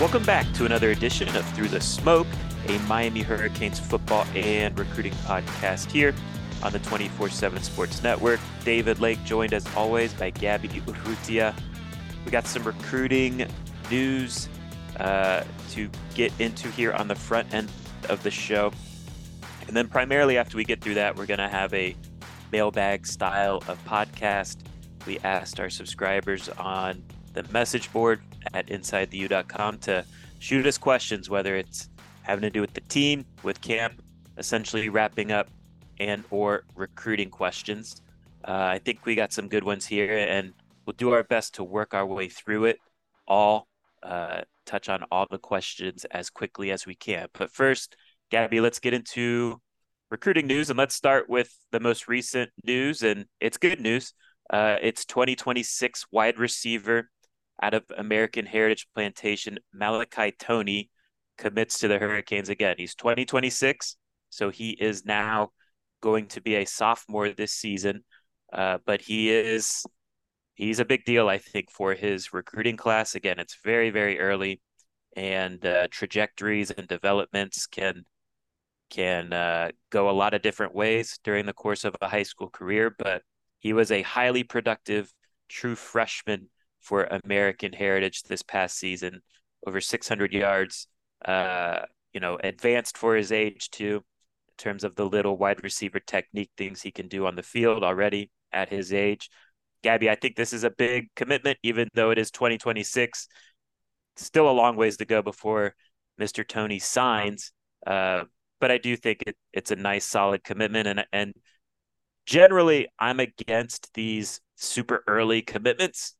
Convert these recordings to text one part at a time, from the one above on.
Welcome back to another edition of Through the Smoke, a Miami Hurricanes football and recruiting podcast here on the 24 7 Sports Network. David Lake joined as always by Gaby Urrutia. We got some recruiting news uh, to get into here on the front end of the show. And then, primarily, after we get through that, we're going to have a mailbag style of podcast. We asked our subscribers on the message board at insidetheu.com to shoot us questions, whether it's having to do with the team, with camp, essentially wrapping up, and or recruiting questions. Uh, I think we got some good ones here, and we'll do our best to work our way through it all, uh, touch on all the questions as quickly as we can. But first, Gaby, let's get into recruiting news, and let's start with the most recent news, and it's good news. Uh, it's 2026 wide receiver out of American Heritage Plantation, Malachi Toney commits to the Hurricanes again. He's 2026, so he is now going to be a sophomore this season. Uh, but he is he's a big deal, I think, for his recruiting class. Again, it's very very early, and uh, trajectories and developments can can uh, go a lot of different ways during the course of a high school career. But he was a highly productive true freshman for American Heritage this past season, over 600 yards. Uh, you know, advanced for his age too, in terms of the little wide receiver technique things he can do on the field already at his age. Gaby, I think this is a big commitment, even though it is 2026. Still a long ways to go before Mr. Toney signs. Uh, but I do think it, it's a nice, solid commitment. And, and generally, I'm against these super early commitments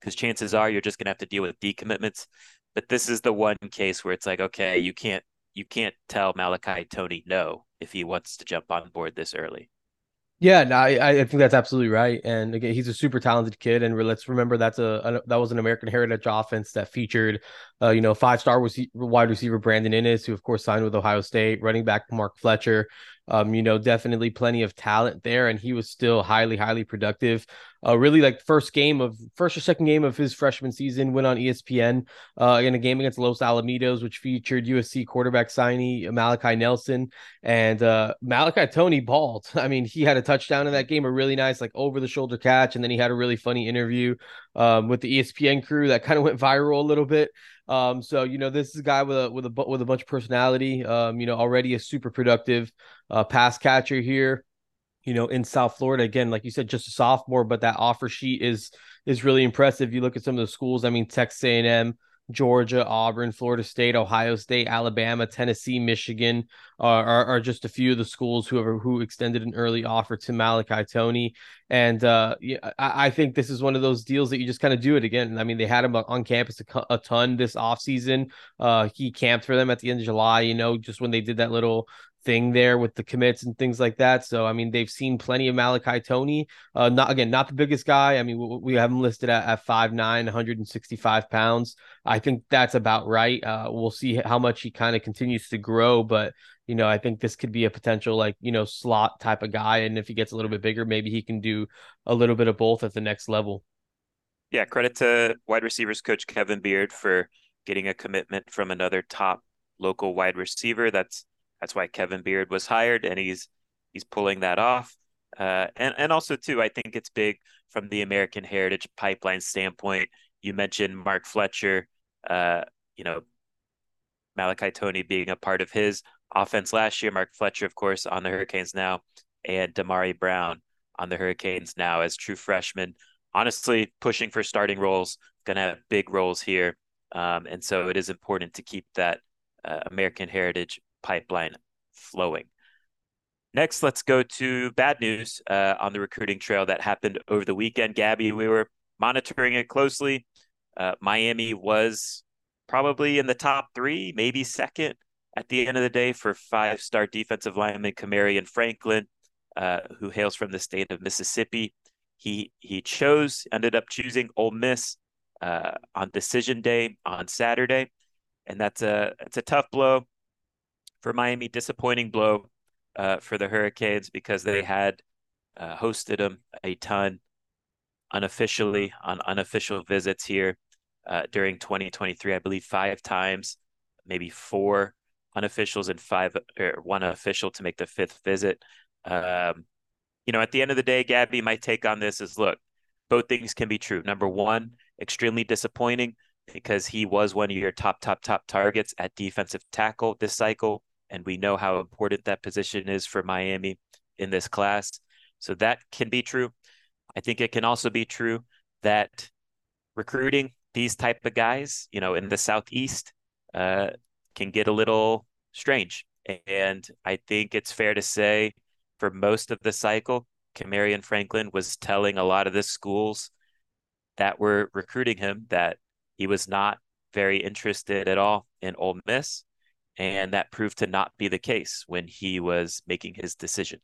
because chances are you're just going to have to deal with decommitments. But this is the one case where it's like, okay, you can't you can't tell Malachi Toney no if he wants to jump on board this early. Yeah, no, I, I think that's absolutely right. And again, he's a super talented kid. And let's remember that's a, a that was an American Heritage offense that featured, uh, you know, five star wide receiver Brandon Inniss, who of course signed with Ohio State, running back Mark Fletcher, um, you know, definitely plenty of talent there, and he was still highly, highly productive. Uh, really like first game of first or second game of his freshman season went on ESPN uh, in a game against Los Alamitos, which featured USC quarterback signee Malachi Nelson and uh, Malachi Toney balled. I mean, he had a touchdown in that game, a really nice like over the shoulder catch, and then he had a really funny interview um, with the ESPN crew that kind of went viral a little bit. Um, so you know, this is a guy with a with a with a bunch of personality. Um, you know, already a super productive uh, pass catcher here. You know, in South Florida, again, like you said, just a sophomore, but that offer sheet is is really impressive. You look at some of the schools. I mean, Texas A&M, Georgia, Auburn, Florida State, Ohio State, Alabama, Tennessee, Michigan are, are just a few of the schools who have, who extended an early offer to Malachi Toney. And uh, yeah, I, I, think this is one of those deals that you just kind of do it again. I mean, they had him on campus a, a ton this offseason. Uh, he camped for them at the end of July, you know, just when they did that little thing there with the commits and things like that. So I mean, they've seen plenty of Malachi Toney. Uh, not again, not the biggest guy. I mean, we, we have him listed at, at 5'9", 165 pounds. I think that's about right. Uh, we'll see how much he kind of continues to grow, but you know, I think this could be a potential like you know slot type of guy, and if he gets a little bit bigger, maybe he can do a little bit of both at the next level. Yeah, credit to wide receivers coach Kevin Beard for getting a commitment from another top local wide receiver. That's that's why Kevin Beard was hired, and he's he's pulling that off. Uh, and and also too, I think it's big from the American Heritage Pipeline standpoint. You mentioned Mark Fletcher, uh, you know, Malachi Toney being a part of his offense last year. Mark Fletcher, of course, on the Hurricanes now, and Damari Brown on the Hurricanes now as true freshmen. Honestly, pushing for starting roles, going to have big roles here. Um, and so it is important to keep that uh, American Heritage pipeline flowing. Next, let's go to bad news uh, on the recruiting trail that happened over the weekend. Gaby, we were monitoring it closely. Uh, Miami was probably in the top three, maybe second at the end of the day for five star defensive lineman Kamarion Franklin, uh, who hails from the state of Mississippi. He he chose, ended up choosing Ole Miss uh, on decision day on Saturday, and that's a it's a tough blow for Miami, disappointing blow uh, for the Hurricanes because they had uh, hosted them a ton unofficially on unofficial visits here uh, during 2023. I believe five times, maybe four unofficials and five or one official to make the fifth visit. Um, you know, at the end of the day, Gaby, my take on this is look, both things can be true. Number one, extremely disappointing because he was one of your top, top, top targets at defensive tackle this cycle. And we know how important that position is for Miami in this class. So that can be true. I think it can also be true that recruiting these type of guys, you know, in the Southeast, uh, can get a little strange. And I think it's fair to say for most of the cycle, Kamarion Franklin was telling a lot of the schools that were recruiting him that he was not very interested at all in Ole Miss. And that proved to not be the case when he was making his decision.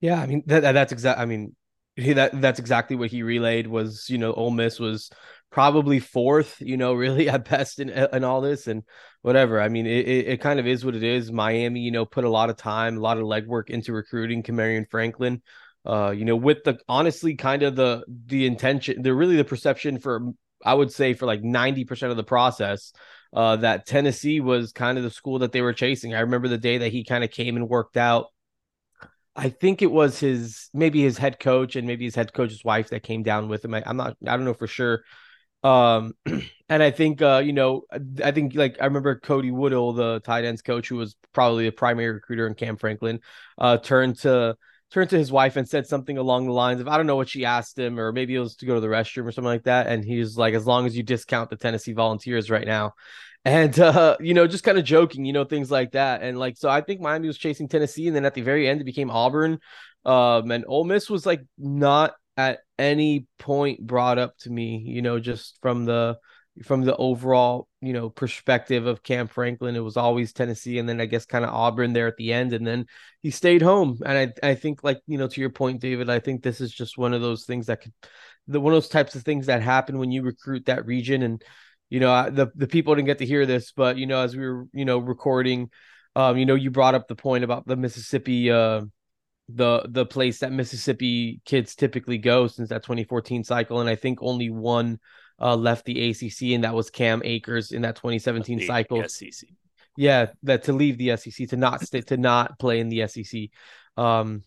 Yeah, I mean that that's exact. I mean, he that that's exactly what he relayed was you know Ole Miss was probably fourth, you know, really at best in in all this and whatever. I mean, it, it, it kind of is what it is. Miami, you know, put a lot of time, a lot of legwork into recruiting Kamarion Franklin. Uh, you know, with the honestly kind of the the intention, the really the perception for I would say for like 90% of the process, uh, that Tennessee was kind of the school that they were chasing. I remember the day that he kind of came and worked out. I think it was his maybe his head coach and maybe his head coach's wife that came down with him. I, am not I don't know for sure. Um, and I think uh, you know, I think like I remember Cody Woodiel, the tight ends coach, who was probably the primary recruiter in Cam Franklin, uh, turned to turned to his wife and said something along the lines of I don't know what she asked him, or maybe it was to go to the restroom or something like that. And he's like, as long as you discount the Tennessee Volunteers right now. And uh, you know, just kind of joking, you know, things like that. And like, so I think Miami was chasing Tennessee, and then at the very end, it became Auburn. Um, and Ole Miss was like not at any point brought up to me, you know, just from the from the overall, you know, perspective of Cam Franklin. It was always Tennessee and then I guess kind of Auburn there at the end. And then he stayed home. And I, I think like, you know, to your point, David, I think this is just one of those things that could the one of those types of things that happen when you recruit that region. And, you know, the the people didn't get to hear this, but you know, as we were, you know, recording, um, you know, you brought up the point about the Mississippi uh the the place that Mississippi kids typically go since that 2014 cycle, and I think only one uh, left the ACC, and that was Cam Akers in that 2017 the cycle. SEC. Yeah, that to leave the SEC to not stay to not play in the SEC, um,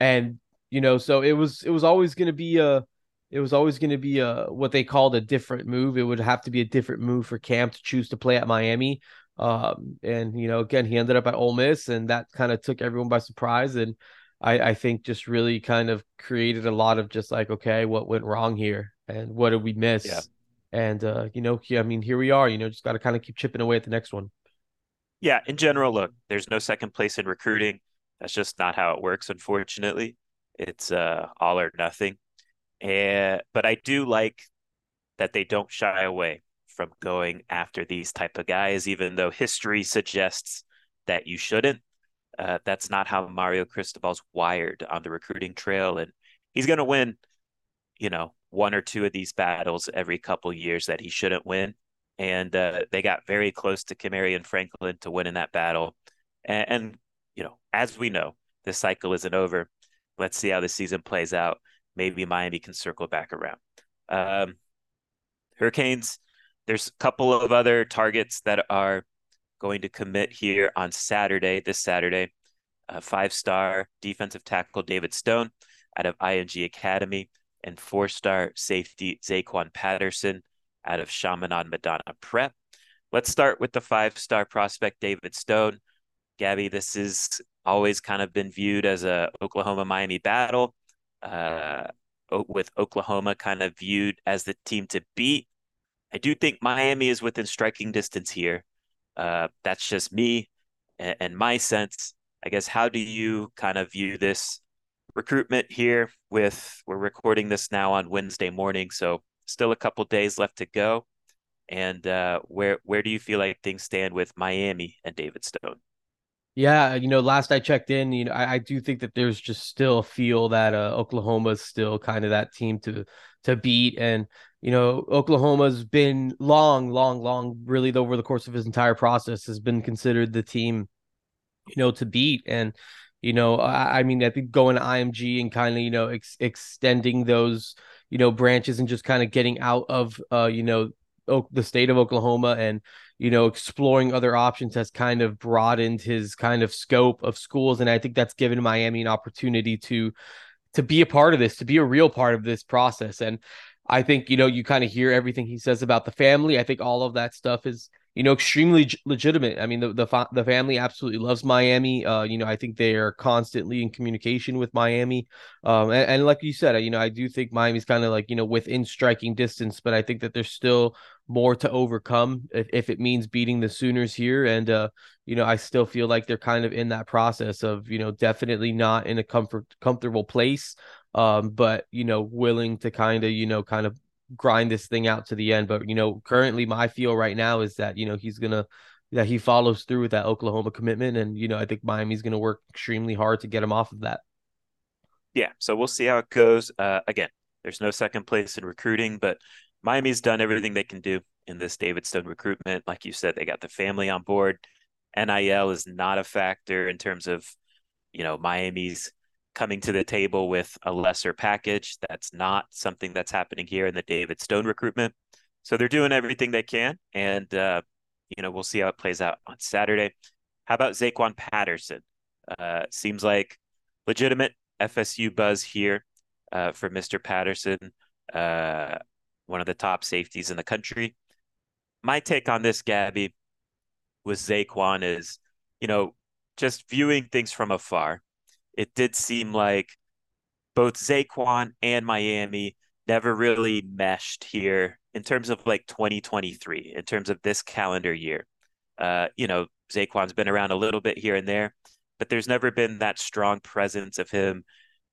and you know, so it was it was always going to be a it was always going to be a what they called a different move. It would have to be a different move for Cam to choose to play at Miami. Um, and you know, again, he ended up at Ole Miss, and that kind of took everyone by surprise. And I, I think just really kind of created a lot of just like, okay, what went wrong here and what did we miss? Yeah. And uh, you know, I mean, here we are, you know, just got to kind of keep chipping away at the next one. Yeah, in general, look, there's no second place in recruiting. That's just not how it works, unfortunately. It's uh all or nothing. And but I do like that they don't shy away from going after these type of guys, even though history suggests that you shouldn't. Uh, that's not how Mario Cristobal's wired on the recruiting trail, and he's going to win, you know, one or two of these battles every couple years that he shouldn't win. And uh, they got very close to Kamarion Franklin to win in that battle. And, and, you know, as we know, the cycle isn't over. Let's see how the season plays out. Maybe Miami can circle back around. Um, Hurricanes, there's a couple of other targets that are going to commit here on Saturday, this Saturday. Uh, five star defensive tackle David Stone out of IMG Academy and four star safety Zaquan Patterson out of Chaminade Madonna Prep. Let's start with the five star prospect David Stone. Gaby, this has always kind of been viewed as a Oklahoma Miami battle, uh, with Oklahoma kind of viewed as the team to beat. I do think Miami is within striking distance here. Uh, that's just me and, and my sense. I guess how do you kind of view this recruitment here? With we're recording this now on Wednesday morning, so still a couple days left to go. And uh, where where do you feel like things stand with Miami and David Stone? Yeah, you know, last I checked in, you know, I, I do think that there's just still a feel that uh, Oklahoma's still kind of that team to to beat, and you know, Oklahoma's been long, long, long, really over the course of his entire process has been considered the team, you know, to beat, and you know, I, I mean, I think going to IMG and kind of you know ex- extending those you know branches and just kind of getting out of uh you know the state of Oklahoma and you know exploring other options has kind of broadened his kind of scope of schools and I think that's given Miami an opportunity to to be a part of this to be a real part of this process. And I think you know you kind of hear everything he says about the family I think all of that stuff is you know, extremely legitimate. I mean, the the, fa- the family absolutely loves Miami. Uh, you know, I think they are constantly in communication with Miami. Um, and, and like you said, you know, I do think Miami's kind of like you know within striking distance, but I think that there's still more to overcome if, if it means beating the Sooners here. And uh, you know, I still feel like they're kind of in that process of you know definitely not in a comfort comfortable place. Um, but you know, willing to kind of you know kind of grind this thing out to the end. But you know, currently my feel right now is that you know he's gonna that he follows through with that Oklahoma commitment, and you know I think Miami's gonna work extremely hard to get him off of that. Yeah, so we'll see how it goes. Uh, again, there's no second place in recruiting, but Miami's done everything they can do in this David Stone recruitment. Like you said, they got the family on board. NIL is not a factor in terms of, you know, Miami's coming to the table with a lesser package. That's not something that's happening here in the David Stone recruitment. So they're doing everything they can, and uh, you know we'll see how it plays out on Saturday. How about Zaquan Patterson? Uh, seems like legitimate FSU buzz here uh, for Mr. Patterson, uh, one of the top safeties in the country. My take on this, Gaby, was Zaquan is, you know, just viewing things from afar it did seem like both Zaquan and Miami never really meshed here in terms of like 2023, in terms of this calendar year. Uh, you know, Zaquan's been around a little bit here and there, but there's never been that strong presence of him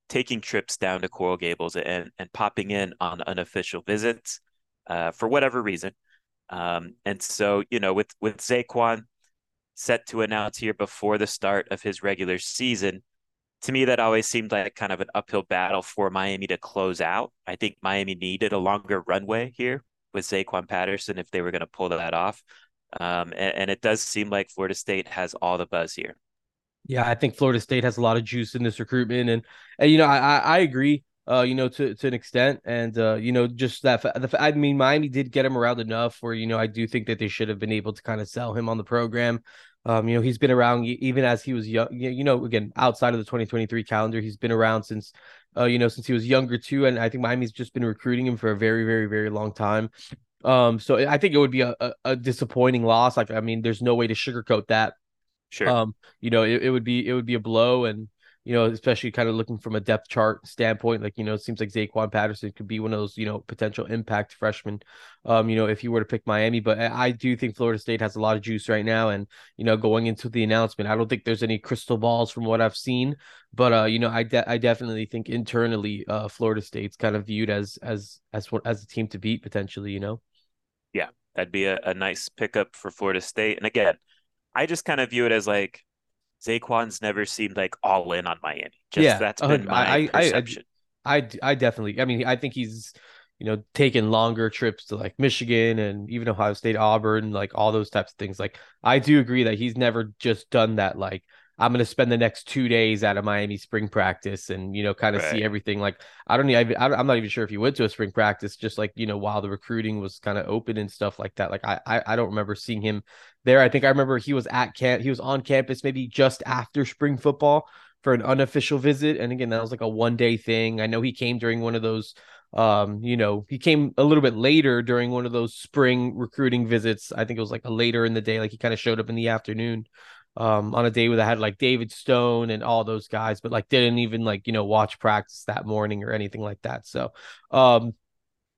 taking trips down to Coral Gables and, and popping in on unofficial visits uh, for whatever reason. Um, and so, you know, with, with Zaquan set to announce here before the start of his regular season, to me, that always seemed like kind of an uphill battle for Miami to close out. I think Miami needed a longer runway here with Zaquan Patterson if they were going to pull that off. Um, and, and, it does seem like Florida State has all the buzz here. Yeah, I think Florida State has a lot of juice in this recruitment, and and you know I I, I agree. Uh, you know, to to an extent, and uh, you know, just that. The, I mean, Miami did get him around enough where you know I do think that they should have been able to kind of sell him on the program. Um, you know, he's been around even as he was young. You know, again, outside of the 2023 calendar, he's been around since, uh, you know, since he was younger too. And I think Miami's just been recruiting him for a very, very, very long time. Um, so I think it would be a, a, a disappointing loss. Like, I mean, there's no way to sugarcoat that. Sure. Um, you know, it, it would be it would be a blow, and you know, especially kind of looking from a depth chart standpoint, like, you know, it seems like Zaquan Patterson could be one of those, you know, potential impact freshmen, um, you know, if you were to pick Miami. But I, do think Florida State has a lot of juice right now. And, you know, going into the announcement, I don't think there's any crystal balls from what I've seen. But, uh, you know, I, de- I definitely think internally, uh, Florida State's kind of viewed as, as, as, as a team to beat potentially, you know? Yeah, that'd be a, a nice pickup for Florida State. And again, I just kind of view it as like, Zaquan's never seemed like all in on Miami. Just yeah, that's been my I, perception. I, I, I definitely. I mean, I think he's you know taken longer trips to like Michigan and even Ohio State, Auburn, like all those types of things. Like I do agree that he's never just done that. Like I'm going to spend the next two days at a Miami spring practice and, you know, kind of right. see everything. Like, I don't even, I'm not even sure if he went to a spring practice, just like, you know, while the recruiting was kind of open and stuff like that. Like, I, I, I don't remember seeing him there. I think I remember he was at camp, he was on campus maybe just after spring football for an unofficial visit. And again, that was like a one day thing. I know he came during one of those um, you know, he came a little bit later during one of those spring recruiting visits. I think it was like a later in the day, like he kind of showed up in the afternoon um on a day where they had like David Stone and all those guys, but like didn't even like, you know, watch practice that morning or anything like that. So um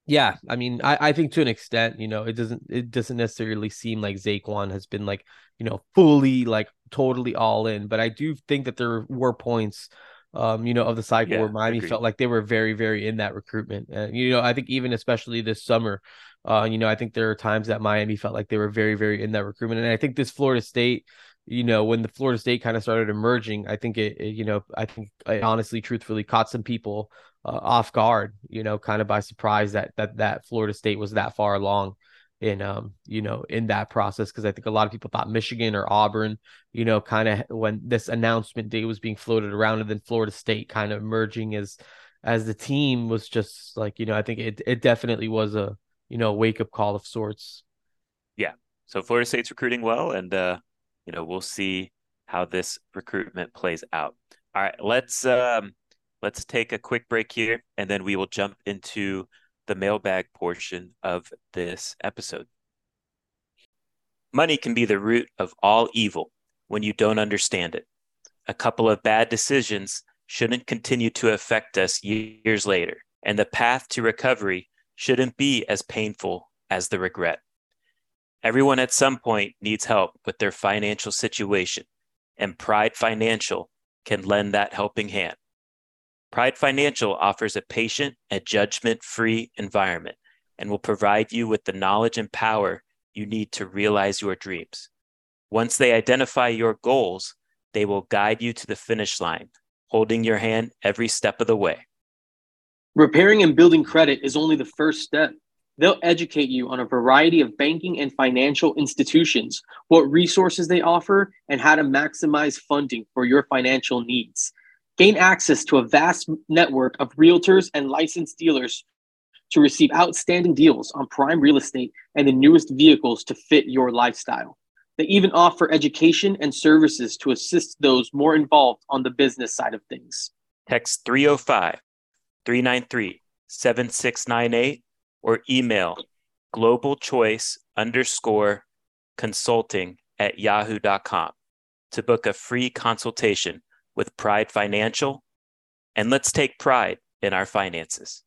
yeah, I mean, I, I think to an extent, you know, it doesn't it doesn't necessarily seem like Zaquan has been like, you know, fully like totally all in, but I do think that there were points um, you know, of the cycle yeah, where Miami agreed. felt like they were very, very in that recruitment. And you know, I think even especially this summer, uh, you know, I think there are times that Miami felt like they were very, very in that recruitment. And I think this Florida State, you know, when the Florida State kind of started emerging, I think it, it you know, I think I honestly, truthfully caught some people uh, off guard, you know, kind of by surprise that that that Florida State was that far along in um you know in that process because I think a lot of people thought Michigan or Auburn, you know, kind of when this announcement day was being floated around, and then Florida State kind of emerging as as the team was just like you know I think it it definitely was a you know wake up call of sorts. Yeah, so Florida State's recruiting well, and uh, you know we'll see how this recruitment plays out. All right, let's um let's take a quick break here, and then we will jump into the mailbag portion of this episode. Money can be the root of all evil when you don't understand it. A couple of bad decisions shouldn't continue to affect us years later, and the path to recovery shouldn't be as painful as the regret. Everyone at some point needs help with their financial situation, and Pride Financial can lend that helping hand. Pride Financial offers a patient and judgment free environment and will provide you with the knowledge and power you need to realize your dreams. Once they identify your goals, they will guide you to the finish line, holding your hand every step of the way. Repairing and building credit is only the first step. They'll educate you on a variety of banking and financial institutions, what resources they offer, and how to maximize funding for your financial needs. Gain access to a vast network of realtors and licensed dealers to receive outstanding deals on prime real estate and the newest vehicles to fit your lifestyle. They even offer education and services to assist those more involved on the business side of things. Text 305 393 7698 or email global choice underscore consulting at yahoo.com to book a free consultation with Pride Financial, and let's take pride in our finances.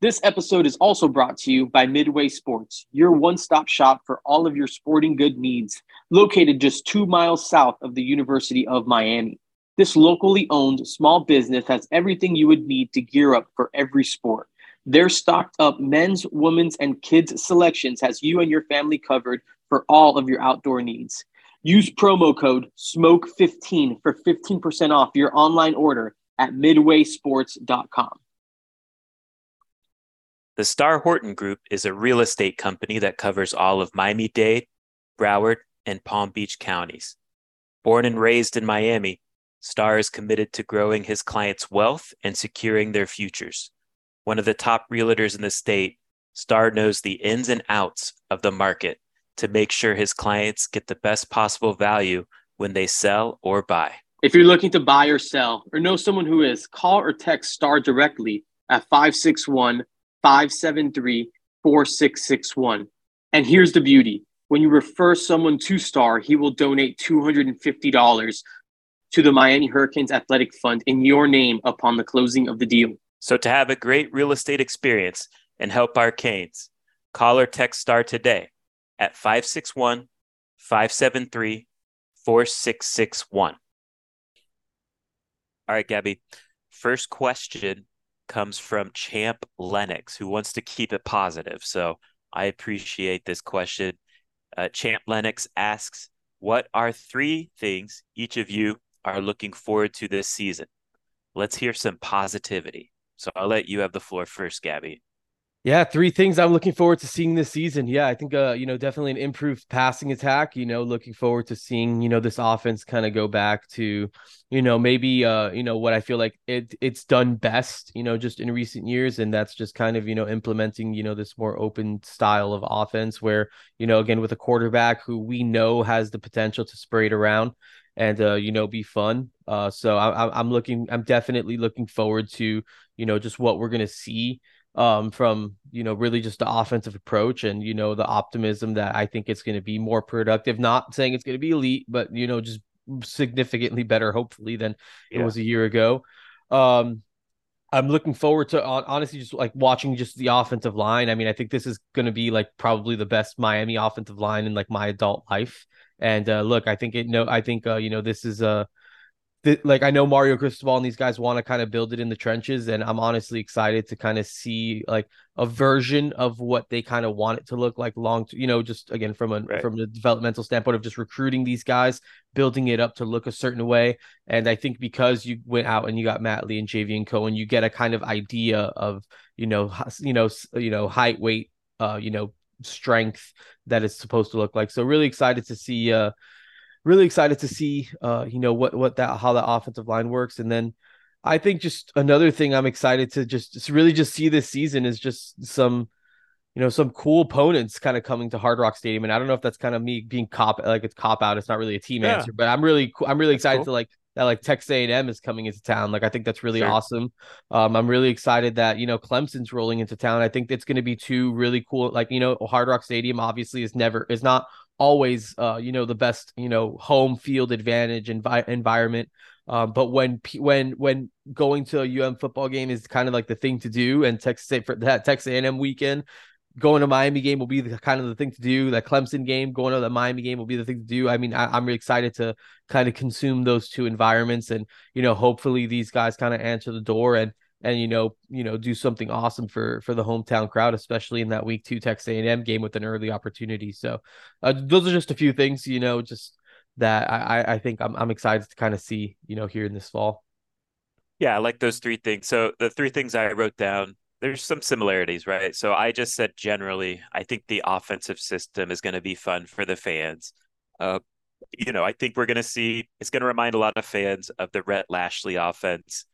This episode is also brought to you by Midway Sports, your one stop shop for all of your sporting good needs, located just two miles south of the University of Miami. This locally owned small business has everything you would need to gear up for every sport. Their stocked up men's, women's, and kids' selections has you and your family covered for all of your outdoor needs. Use promo code SMOKE15 for 15% off your online order at midwaysports.com. The Starr Horton Group is a real estate company that covers all of Miami Dade, Broward, and Palm Beach counties. Born and raised in Miami, Starr is committed to growing his clients' wealth and securing their futures. One of the top realtors in the state, Starr knows the ins and outs of the market to make sure his clients get the best possible value when they sell or buy. If you're looking to buy or sell or know someone who is, call or text STARR directly at 561 573 4661. And here's the beauty when you refer someone to STARR, he will donate $250 to the Miami Hurricanes Athletic Fund in your name upon the closing of the deal. So, to have a great real estate experience and help our Canes, call or text STARR today at 561 573 4661. All right, Gaby. First question comes from Champ Lennox, who wants to keep it positive. So I appreciate this question. Uh, Champ Lennox asks, What are three things each of you are looking forward to this season? Let's hear some positivity. So I'll let you have the floor first, Gaby. Yeah, three things I'm looking forward to seeing this season. Yeah, I think uh, you know, definitely an improved passing attack, you know, looking forward to seeing, you know, this offense kind of go back to, you know, maybe uh, you know, what I feel like it it's done best, you know, just in recent years and that's just kind of, you know, implementing, you know, this more open style of offense where, you know, again with a quarterback who we know has the potential to spray it around and uh, you know be fun. Uh, so I, I'm looking, I'm definitely looking forward to you know just what we're gonna see um, from you know really just the offensive approach and you know the optimism that I think it's going to be more productive. Not saying it's going to be elite, but you know just significantly better, hopefully, than yeah. it was a year ago. Um, I'm looking forward to honestly just like watching just the offensive line. I mean, I think this is going to be like probably the best Miami offensive line in like my adult life. And uh, look, I think it. No, I think uh, you know this is a th- like I know Mario Cristobal and these guys want to kind of build it in the trenches, and I'm honestly excited to kind of see like a version of what they kind of want it to look like long, you know, just again from a right. from the developmental standpoint of just recruiting these guys, building it up to look a certain way. And I think because you went out and you got Matt Lee and Javion Cohen, you get a kind of idea of you know you know you know height, weight, uh, you know strength that it's supposed to look like. So really excited to see uh really excited to see uh you know what what that how that offensive line works and then I think just another thing I'm excited to just, just really just see this season is just some you know some cool opponents kind of coming to Hard Rock Stadium and I don't know if that's kind of me being cop like it's cop out it's not really a team yeah. answer but I'm really I'm really excited cool. to like that like Texas A&M is coming into town. Like I think that's really sure. awesome. Um I'm really excited that you know Clemson's rolling into town. I think it's going to be two really cool like you know Hard Rock Stadium obviously is never is not always uh, you know the best you know home field advantage envi- environment. Um, but when when when going to a UM football game is kind of like the thing to do and Texas for that Texas A&M weekend going to Miami game will be the kind of the thing to do that Clemson game going to the Miami game will be the thing to do. I mean I, I'm really excited to kind of consume those two environments and you know hopefully these guys kind of answer the door and and you know you know do something awesome for for the hometown crowd especially in that week two texas a&m game with an early opportunity. So uh, those are just a few things you know just that i i think i'm, I'm excited to kind of see you know here in this fall. Yeah i like those three things. So the three things i wrote down there's some similarities right so i just said generally i think the offensive system is going to be fun for the fans uh you know i think we're going to see it's going to remind a lot of fans of the rhett Lashlee offense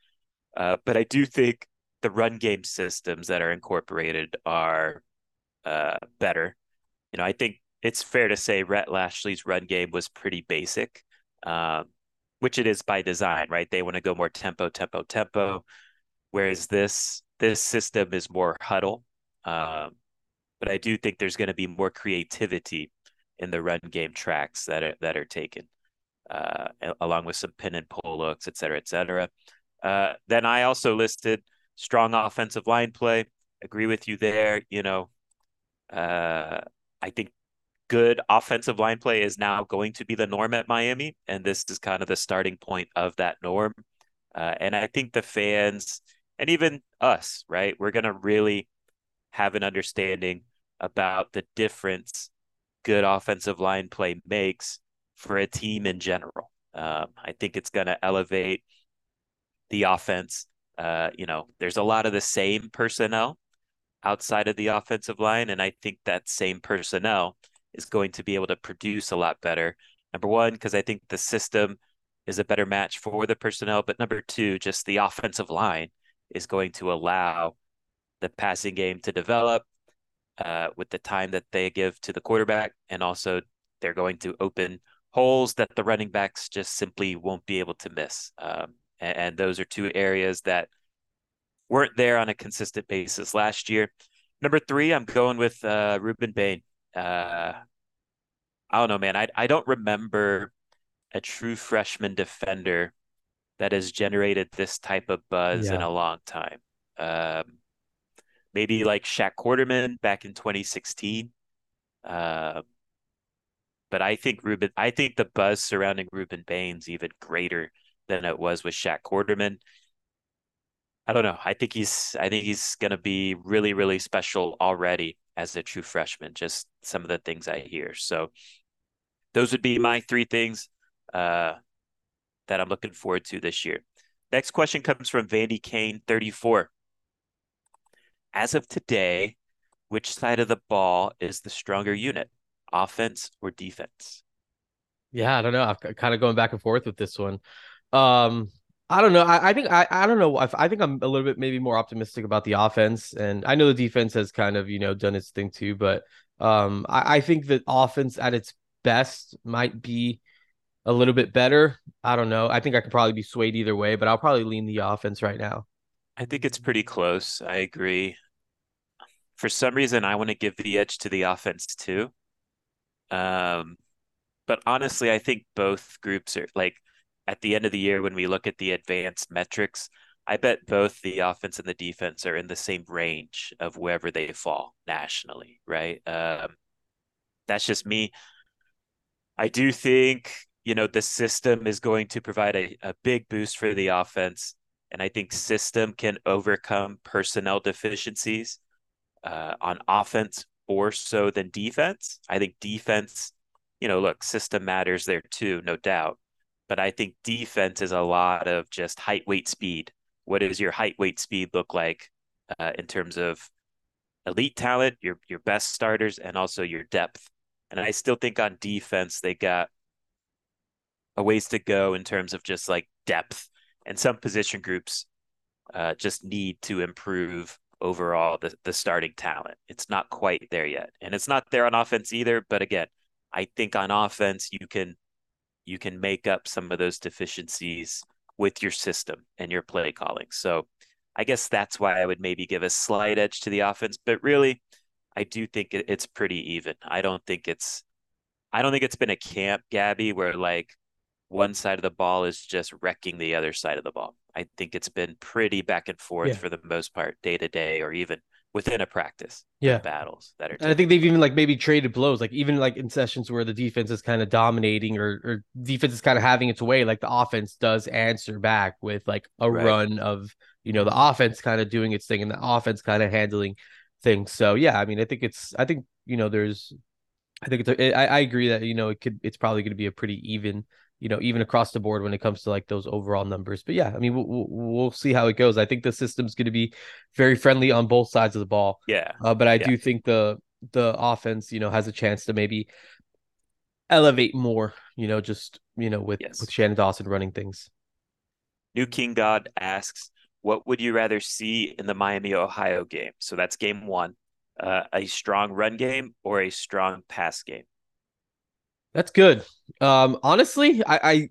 uh, but I do think the run game systems that are incorporated are uh, better. You know, I think it's fair to say Rhett Lashlee's run game was pretty basic, um, which it is by design, right? They want to go more tempo, tempo, tempo, whereas this this system is more huddle. Um, but I do think there's going to be more creativity in the run game tracks that are that are taken, uh, along with some pin and pull looks, et cetera, et cetera. Uh, then I also listed strong offensive line play. Agree with you there. You know, uh, I think good offensive line play is now going to be the norm at Miami, and this is kind of the starting point of that norm. Uh, and I think the fans and even us, right, we're going to really have an understanding about the difference good offensive line play makes for a team in general. Um, I think it's going to elevate the offense. Uh, you know, there's a lot of the same personnel outside of the offensive line, and I think that same personnel is going to be able to produce a lot better. Number one, because I think the system is a better match for the personnel, but number two, just the offensive line is going to allow the passing game to develop uh, with the time that they give to the quarterback, and also they're going to open holes that the running backs just simply won't be able to miss. Um, and, and those are two areas that weren't there on a consistent basis last year. Number three, I'm going with uh, Rueben Bain. Uh, I don't know, man. I I don't remember a true freshman defender that has generated this type of buzz yeah. in a long time. Um, maybe like Shaq Quarterman back in 2016. Uh, but I think Rueben, I think the buzz surrounding Rueben Bain's even greater than it was with Shaq Quarterman. I don't know. I think he's I think he's gonna be really, really special already as a true freshman, just some of the things I hear. So those would be my three things uh, that I'm looking forward to this year. Next question comes from Vandy Kane 34. As of today, which side of the ball is the stronger unit, offense or defense? Yeah, I don't know. I'm kind of going back and forth with this one. Um, I don't know. I, I think I, I don't know. I, I think I'm a little bit maybe more optimistic about the offense, and I know the defense has kind of you know done its thing too. But um, I, I think that offense at its best might be a little bit better. I don't know. I think I could probably be swayed either way, but I'll probably lean the offense right now. I think it's pretty close. I agree. For some reason, I want to give the edge to the offense too. Um, but honestly, I think both groups are like at the end of the year when we look at the advanced metrics, I bet both the offense and the defense are in the same range of wherever they fall nationally, right? Um, that's just me. I do think, you know, the system is going to provide a, a big boost for the offense. And I think system can overcome personnel deficiencies uh, on offense more so than defense. I think defense, you know, look, system matters there too, no doubt. But I think defense is a lot of just height, weight, speed. What does your height, weight, speed look like uh, in terms of elite talent, your your best starters, and also your depth? And I still think on defense they got a ways to go in terms of just like depth, and some position groups uh, just need to improve overall the, the starting talent. It's not quite there yet. And it's not there on offense either. But again, I think on offense you can you can make up some of those deficiencies with your system and your play calling. So I guess that's why I would maybe give a slight edge to the offense. But really, I do think it's pretty even. I don't think it's I don't think it's been a camp, Gaby, where like one side of the ball is just wrecking the other side of the ball. I think it's been pretty back and forth yeah. for the most part, day to day, or even within a practice. Yeah, battles that are. And I think they've even like maybe traded blows, like even like in sessions where the defense is kind of dominating or or defense is kind of having its way, like the offense does answer back with like a right. run of you know the offense kind of doing its thing and the offense kind of handling things. So yeah, I mean, I think it's I think you know there's I think it's a, I, I agree that you know it could it's probably going to be a pretty even you know, even across the board when it comes to like those overall numbers. But yeah, I mean, we'll, we'll see how it goes. I think the system's going to be very friendly on both sides of the ball. Yeah. Uh, but I yeah. do think the the offense, you know, has a chance to maybe elevate more. You know, just you know, with yes. with Shannon Dawson running things. New King God asks, "What would you rather see in the Miami Ohio game?" So that's game one. Uh, a strong run game or a strong pass game? That's good. Um, honestly, I, I,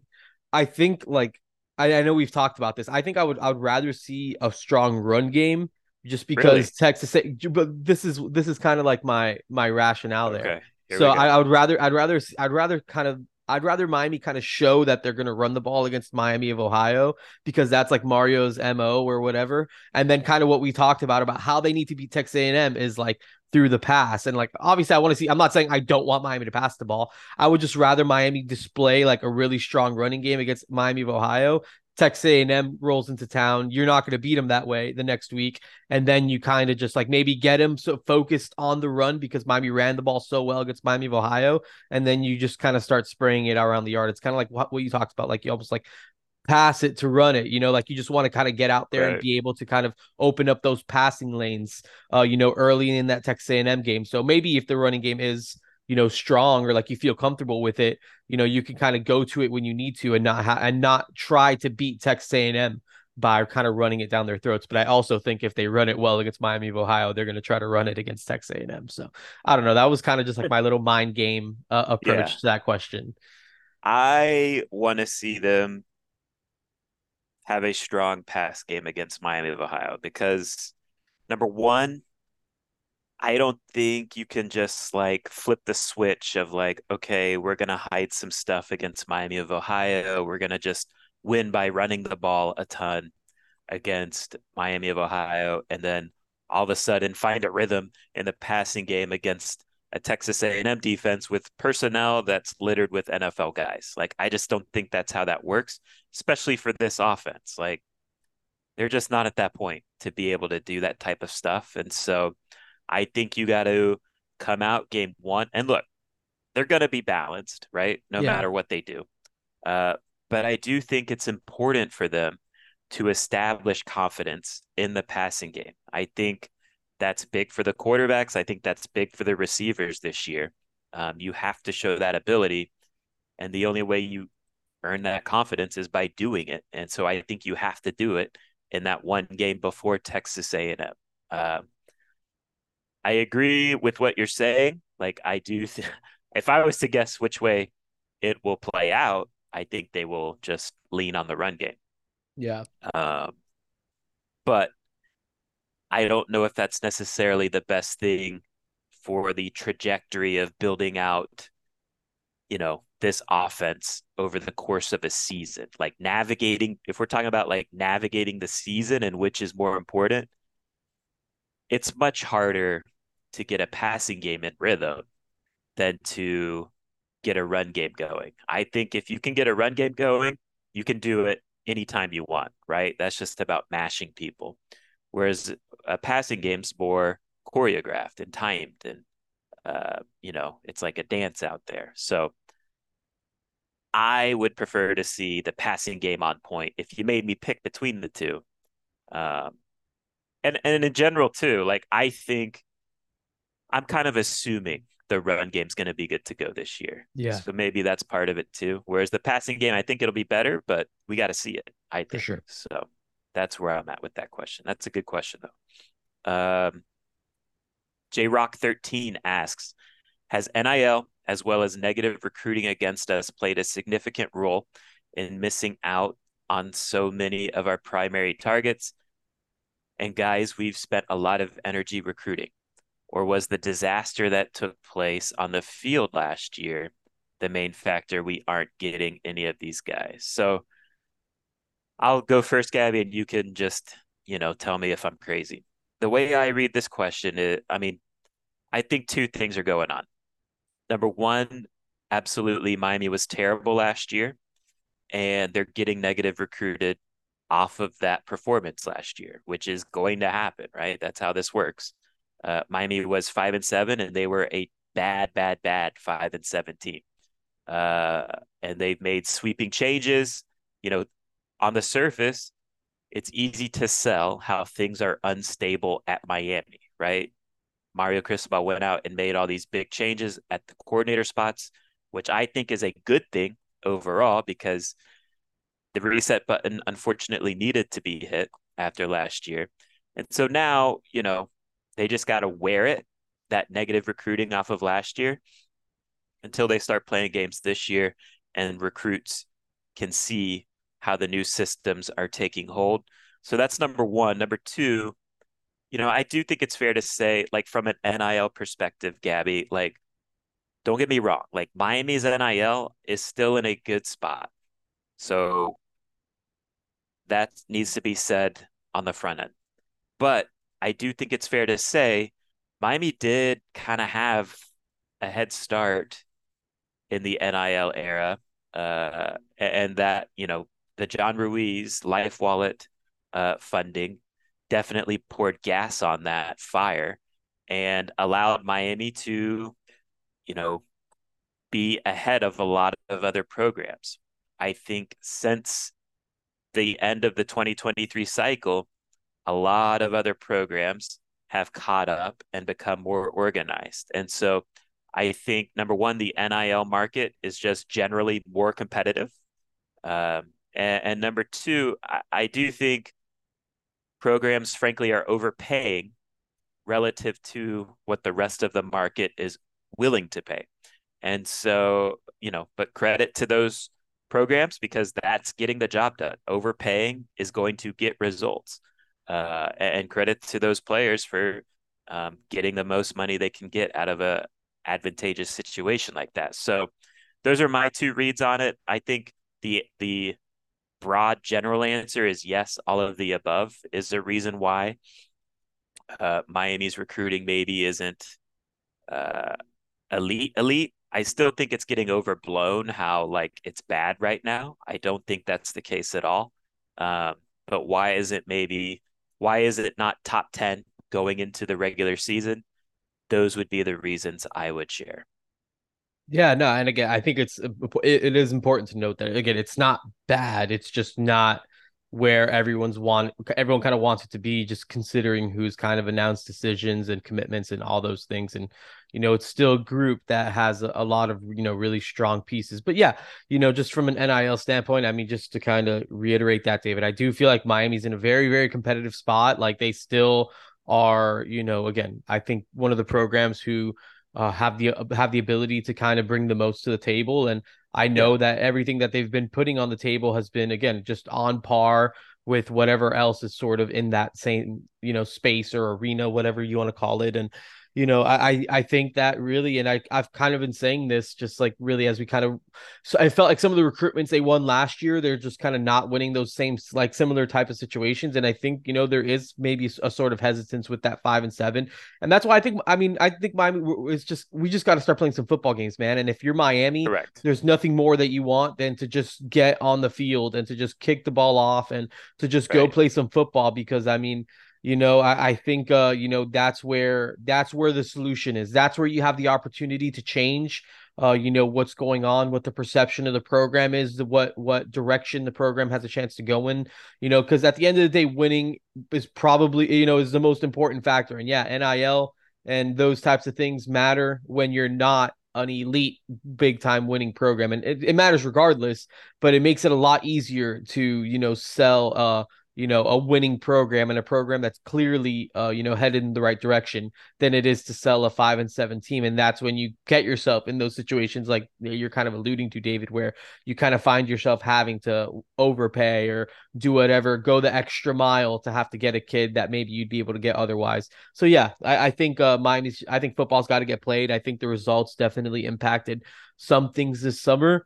I think like I, I know we've talked about this. I think I would I would rather see a strong run game just because really? Texas. But this is this is kind of like my my rationale there. Okay. So I, I would rather I'd rather I'd rather kind of I'd rather Miami kind of show that they're going to run the ball against Miami of Ohio because that's like Mario's mo or whatever. And then kind of what we talked about about how they need to beat Texas A&M is like through the pass. And like obviously I want to see I'm not saying I don't want Miami to pass the ball. I would just rather Miami display like a really strong running game against Miami of Ohio Texas A&M rolls into town. You're not going to beat them that way the next week, and then you kind of just like maybe get him so focused on the run because Miami ran the ball so well against Miami of Ohio, and then you just kind of start spraying it around the yard. It's kind of like what, what you talked about, like you almost like pass it to run it. You know, like you just want to kind of get out there right. and be able to kind of open up those passing lanes. Uh, you know, early in that Texas A&M game. So maybe if the running game is you know strong or like you feel comfortable with it you know you can kind of go to it when you need to and not ha- and not try to beat Texas A&M by kind of running it down their throats but I also think if they run it well against Miami of Ohio they're going to try to run it against Texas A&M so I don't know that was kind of just like my little mind game uh, approach yeah. to that question I want to see them have a strong pass game against Miami of Ohio because number 1 I don't think you can just like flip the switch of like, okay, we're gonna hide some stuff against Miami of Ohio. We're gonna just win by running the ball a ton against Miami of Ohio, and then all of a sudden find a rhythm in the passing game against a Texas A&M defense with personnel that's littered with NFL guys. Like I just don't think that's how that works, especially for this offense. Like they're just not at that point to be able to do that type of stuff, and so I think you got to come out game one and look, they're going to be balanced, right? No yeah. matter what they do. Uh, but I do think it's important for them to establish confidence in the passing game. I think that's big for the quarterbacks. I think that's big for the receivers this year. Um, you have to show that ability, and the only way you earn that confidence is by doing it. And so I think you have to do it in that one game before Texas A&M. Uh, I agree with what you're saying. Like I do, th- if I was to guess which way it will play out, I think they will just lean on the run game. Yeah. Um, but I don't know if that's necessarily the best thing for the trajectory of building out, you know, this offense over the course of a season. Like navigating, if we're talking about like navigating the season and which is more important, it's much harder to get a passing game in rhythm than to get a run game going. I think if you can get a run game going, you can do it anytime you want, right? That's just about mashing people. Whereas a passing game's more choreographed and timed and uh, you know, it's like a dance out there. So I would prefer to see the passing game on point if you made me pick between the two. Um, and and in general too, like I think I'm kind of assuming the run game's going to be good to go this year. Yeah. So maybe that's part of it too. Whereas the passing game, I think it'll be better, but we got to see it. I think. For sure. So that's where I'm at with that question. That's a good question though. Um, J Rock 13 asks, has NIL as well as negative recruiting against us played a significant role in missing out on so many of our primary targets? And guys, we've spent a lot of energy recruiting or was the disaster that took place on the field last year the main factor we aren't getting any of these guys? So I'll go first, Gaby, and you can just, you know, tell me if I'm crazy. The way I read this question is, I mean, I think two things are going on. Number one, absolutely, Miami was terrible last year, and they're getting negative recruited off of that performance last year, which is going to happen, right? That's how this works. Uh, Miami was five and seven, and they were a bad, bad, bad five and seven team. Uh, and they've made sweeping changes. You know, on the surface, it's easy to sell how things are unstable at Miami, right? Mario Cristobal went out and made all these big changes at the coordinator spots, which I think is a good thing overall because the reset button unfortunately needed to be hit after last year. And so now, you know, they just got to wear it, that negative recruiting off of last year, until they start playing games this year and recruits can see how the new systems are taking hold. So that's number one. Number two, you know, I do think it's fair to say, like, from an NIL perspective, Gaby, like, don't get me wrong, like, Miami's NIL is still in a good spot. So that needs to be said on the front end. But I do think it's fair to say Miami did kind of have a head start in the NIL era, uh, and that you know the John Ruiz Life Wallet uh, funding definitely poured gas on that fire and allowed Miami to, you know, be ahead of a lot of other programs. I think since the end of the 2023 cycle, a lot of other programs have caught up and become more organized. And so I think number one, the NIL market is just generally more competitive. Um, and, and, number two, I, I do think programs, frankly, are overpaying relative to what the rest of the market is willing to pay. And so, you know, but credit to those programs because that's getting the job done. Overpaying is going to get results uh, and credit to those players for um, getting the most money they can get out of a advantageous situation like that. So those are my two reads on it. I think the the broad general answer is yes, all of the above is the reason why uh, Miami's recruiting maybe isn't uh, elite elite. I still think it's getting overblown how like it's bad right now. I don't think that's the case at all. Um, but why is it maybe why is it not top 10 going into the regular season? Those would be the reasons I would share. Yeah, no, and again, I think it's uh, it, it is important to note that again, it's not bad. It's just not where everyone's want everyone kind of wants it to be just considering who's kind of announced decisions and commitments and all those things and you know it's still a group that has a, a, lot of you know really strong pieces but yeah you know just from an nil standpoint i mean just to kind of reiterate that david i do feel like miami's in a very very competitive spot like they still are you know again i think one of the programs who uh, have the have the ability to kind of bring the most to the table. And I know yeah. that everything that they've been putting on the table has been again just on par with whatever else is sort of in that same you know space or arena, whatever you want to call it. And you know, I I think that really, and I I've kind of been saying this just like really as we kind of, so I felt like some of the recruitments they won last year, they're just kind of not winning those same like similar type of situations, and I think you know there is maybe a sort of hesitance with that five and seven, and that's why I think I mean I think Miami is just we just got to start playing some football games, man, and if you're Miami, correct, there's nothing more that you want than to just get on the field and to just kick the ball off and to just right. go play some football because I mean you know I, I think uh you know that's where that's where the solution is. That's where you have the opportunity to change uh you know what's going on what the perception of the program is what what direction the program has a chance to go in you know because at the end of the day winning is probably you know is the most important factor. And yeah nil and those types of things matter when you're not an elite big time winning program. And it, it matters regardless but it makes it a lot easier to you know sell uh you know a winning program and a program that's clearly uh you know headed in the right direction than it is to sell a 5 and 7 team. And that's when you get yourself in those situations like you're kind of alluding to David where you kind of find yourself having to overpay or do whatever go the extra mile to have to get a kid that maybe you'd be able to get otherwise. So yeah I, I think uh Miami's I think football's got to get played. I think the results definitely impacted some things this summer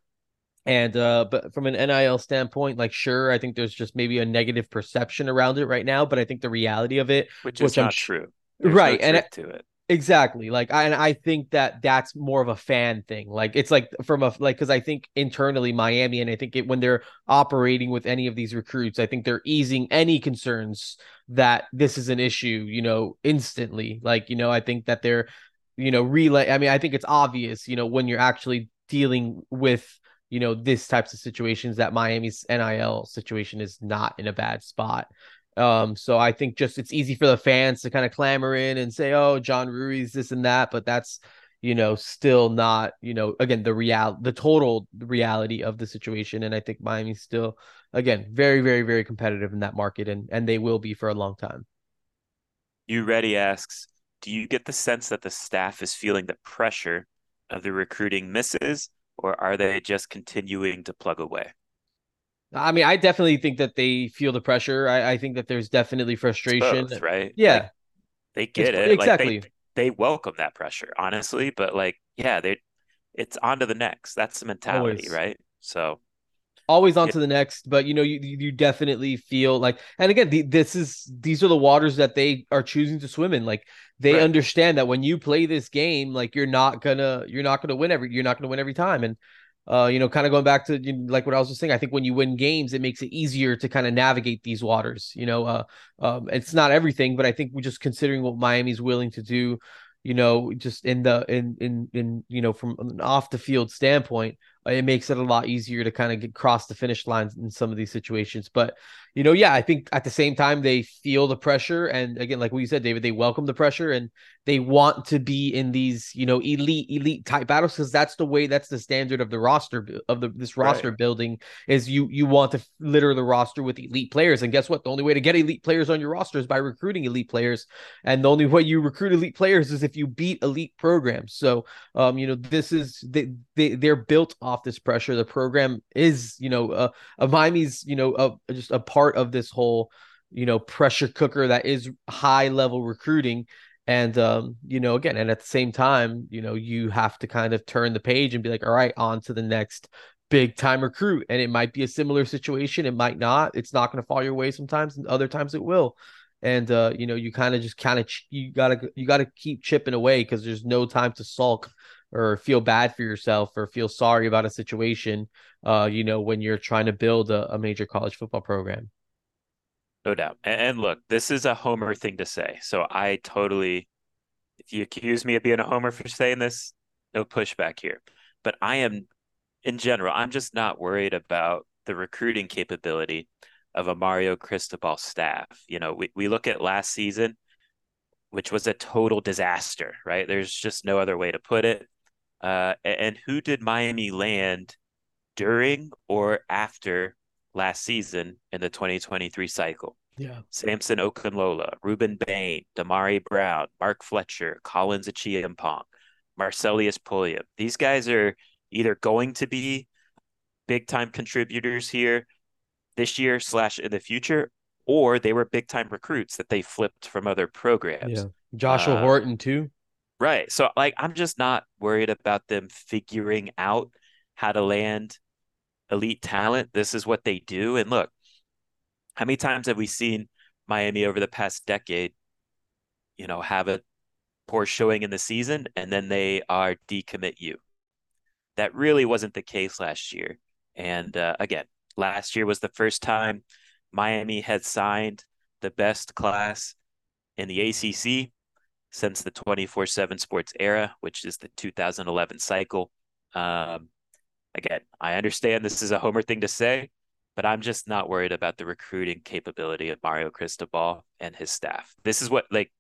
and uh, but from an NIL standpoint, like sure, I think there's just maybe a negative perception around it right now, but I think the reality of it, which is which not I'm, true, there's right? No and it, to it exactly like I, and I think that that's more of a fan thing. Like it's like from a like because I think internally Miami, and I think it, when they're operating with any of these recruits, I think they're easing any concerns that this is an issue. You know, instantly. Like you know, I think that they're you know relay. I mean, I think it's obvious. You know, when you're actually dealing with you know, this types of situations that Miami's NIL situation is not in a bad spot. Um, so I think just it's easy for the fans to kind of clamor in and say, "Oh, John Ruiz, this and that," but that's you know still not you know again the real the total reality of the situation. And I think Miami's still again very very very competitive in that market, and and they will be for a long time. You ready asks, do you get the sense that the staff is feeling the pressure of the recruiting misses or are they just continuing to plug away? I mean, I definitely think that they feel the pressure. I, I think that there's definitely frustration. Both, right? Yeah. Like, they get it's, it. Exactly. Like they, they welcome that pressure, honestly. But like, yeah, they it's on to the next. That's the mentality, Always. right? So always on to the next but you know you you definitely feel like and again the, this is these are the waters that they are choosing to swim in. Like they right. understand that when you play this game like you're not gonna you're not gonna win every you're not gonna win every time. And uh you know kind of going back to you know, like what I was just saying I think when you win games it makes it easier to kind of navigate these waters you know uh um it's not everything but I think we're just considering what Miami's willing to do you know just in the in in in you know from an off the field standpoint it makes it a lot easier to kind of get cross the finish lines in some of these situations. But you know, yeah, I think at the same time they feel the pressure, and again, like we said, David, they welcome the pressure and they want to be in these you know elite elite type battles because that's the way that's the standard of the roster of the this roster right. building is you you want to litter the roster with elite players, and guess what? The only way to get elite players on your roster is by recruiting elite players, and the only way you recruit elite players is if you beat elite programs. So, um, you know, this is they, they they're built off this pressure. The program is, you know, uh, uh Miami's, you know, uh, just a part of this whole, you know, pressure cooker that is high level recruiting. And um, you know, again, and at the same time, you know, you have to kind of turn the page and be like, all right, on to the next big time recruit. And it might be a similar situation. It might not. It's not going to fall your way sometimes, and other times it will. And uh, you know, you kind of just kind of ch- you gotta you gotta keep chipping away because there's no time to sulk or feel bad for yourself or feel sorry about a situation uh you know when you're trying to build a, a major college football program no doubt. And, look this is a homer thing to say so i totally if you accuse me of being a homer for saying this no pushback here. But i am in general i'm just not worried about the recruiting capability of a mario cristobal staff. You know we, we look at last season which was a total disaster right? There's just no other way to put it. Uh, and who did Miami land during or after last season in the 2023 cycle? Yeah. Samson Okunlola, Rueben Bain, Damari Brown, Mark Fletcher, Collins Acheampong. Marcellus Pulliam. These guys are either going to be big time contributors here this year slash in the future, or they were big time recruits that they flipped from other programs. Yeah. Joshua uh, Horton too. Right. So like I'm just not worried about them figuring out how to land elite talent. This is what they do. And look, how many times have we seen Miami over the past decade, you know, have a poor showing in the season and then they are decommit you? That really wasn't the case last year. And uh, again, last year was the first time Miami had signed the best class in the ACC since the 24 7 sports era, which is the 2011 cycle. Um, again, I understand this is a homer thing to say, but I'm just not worried about the recruiting capability of Mario Cristobal and his staff. This is what, like,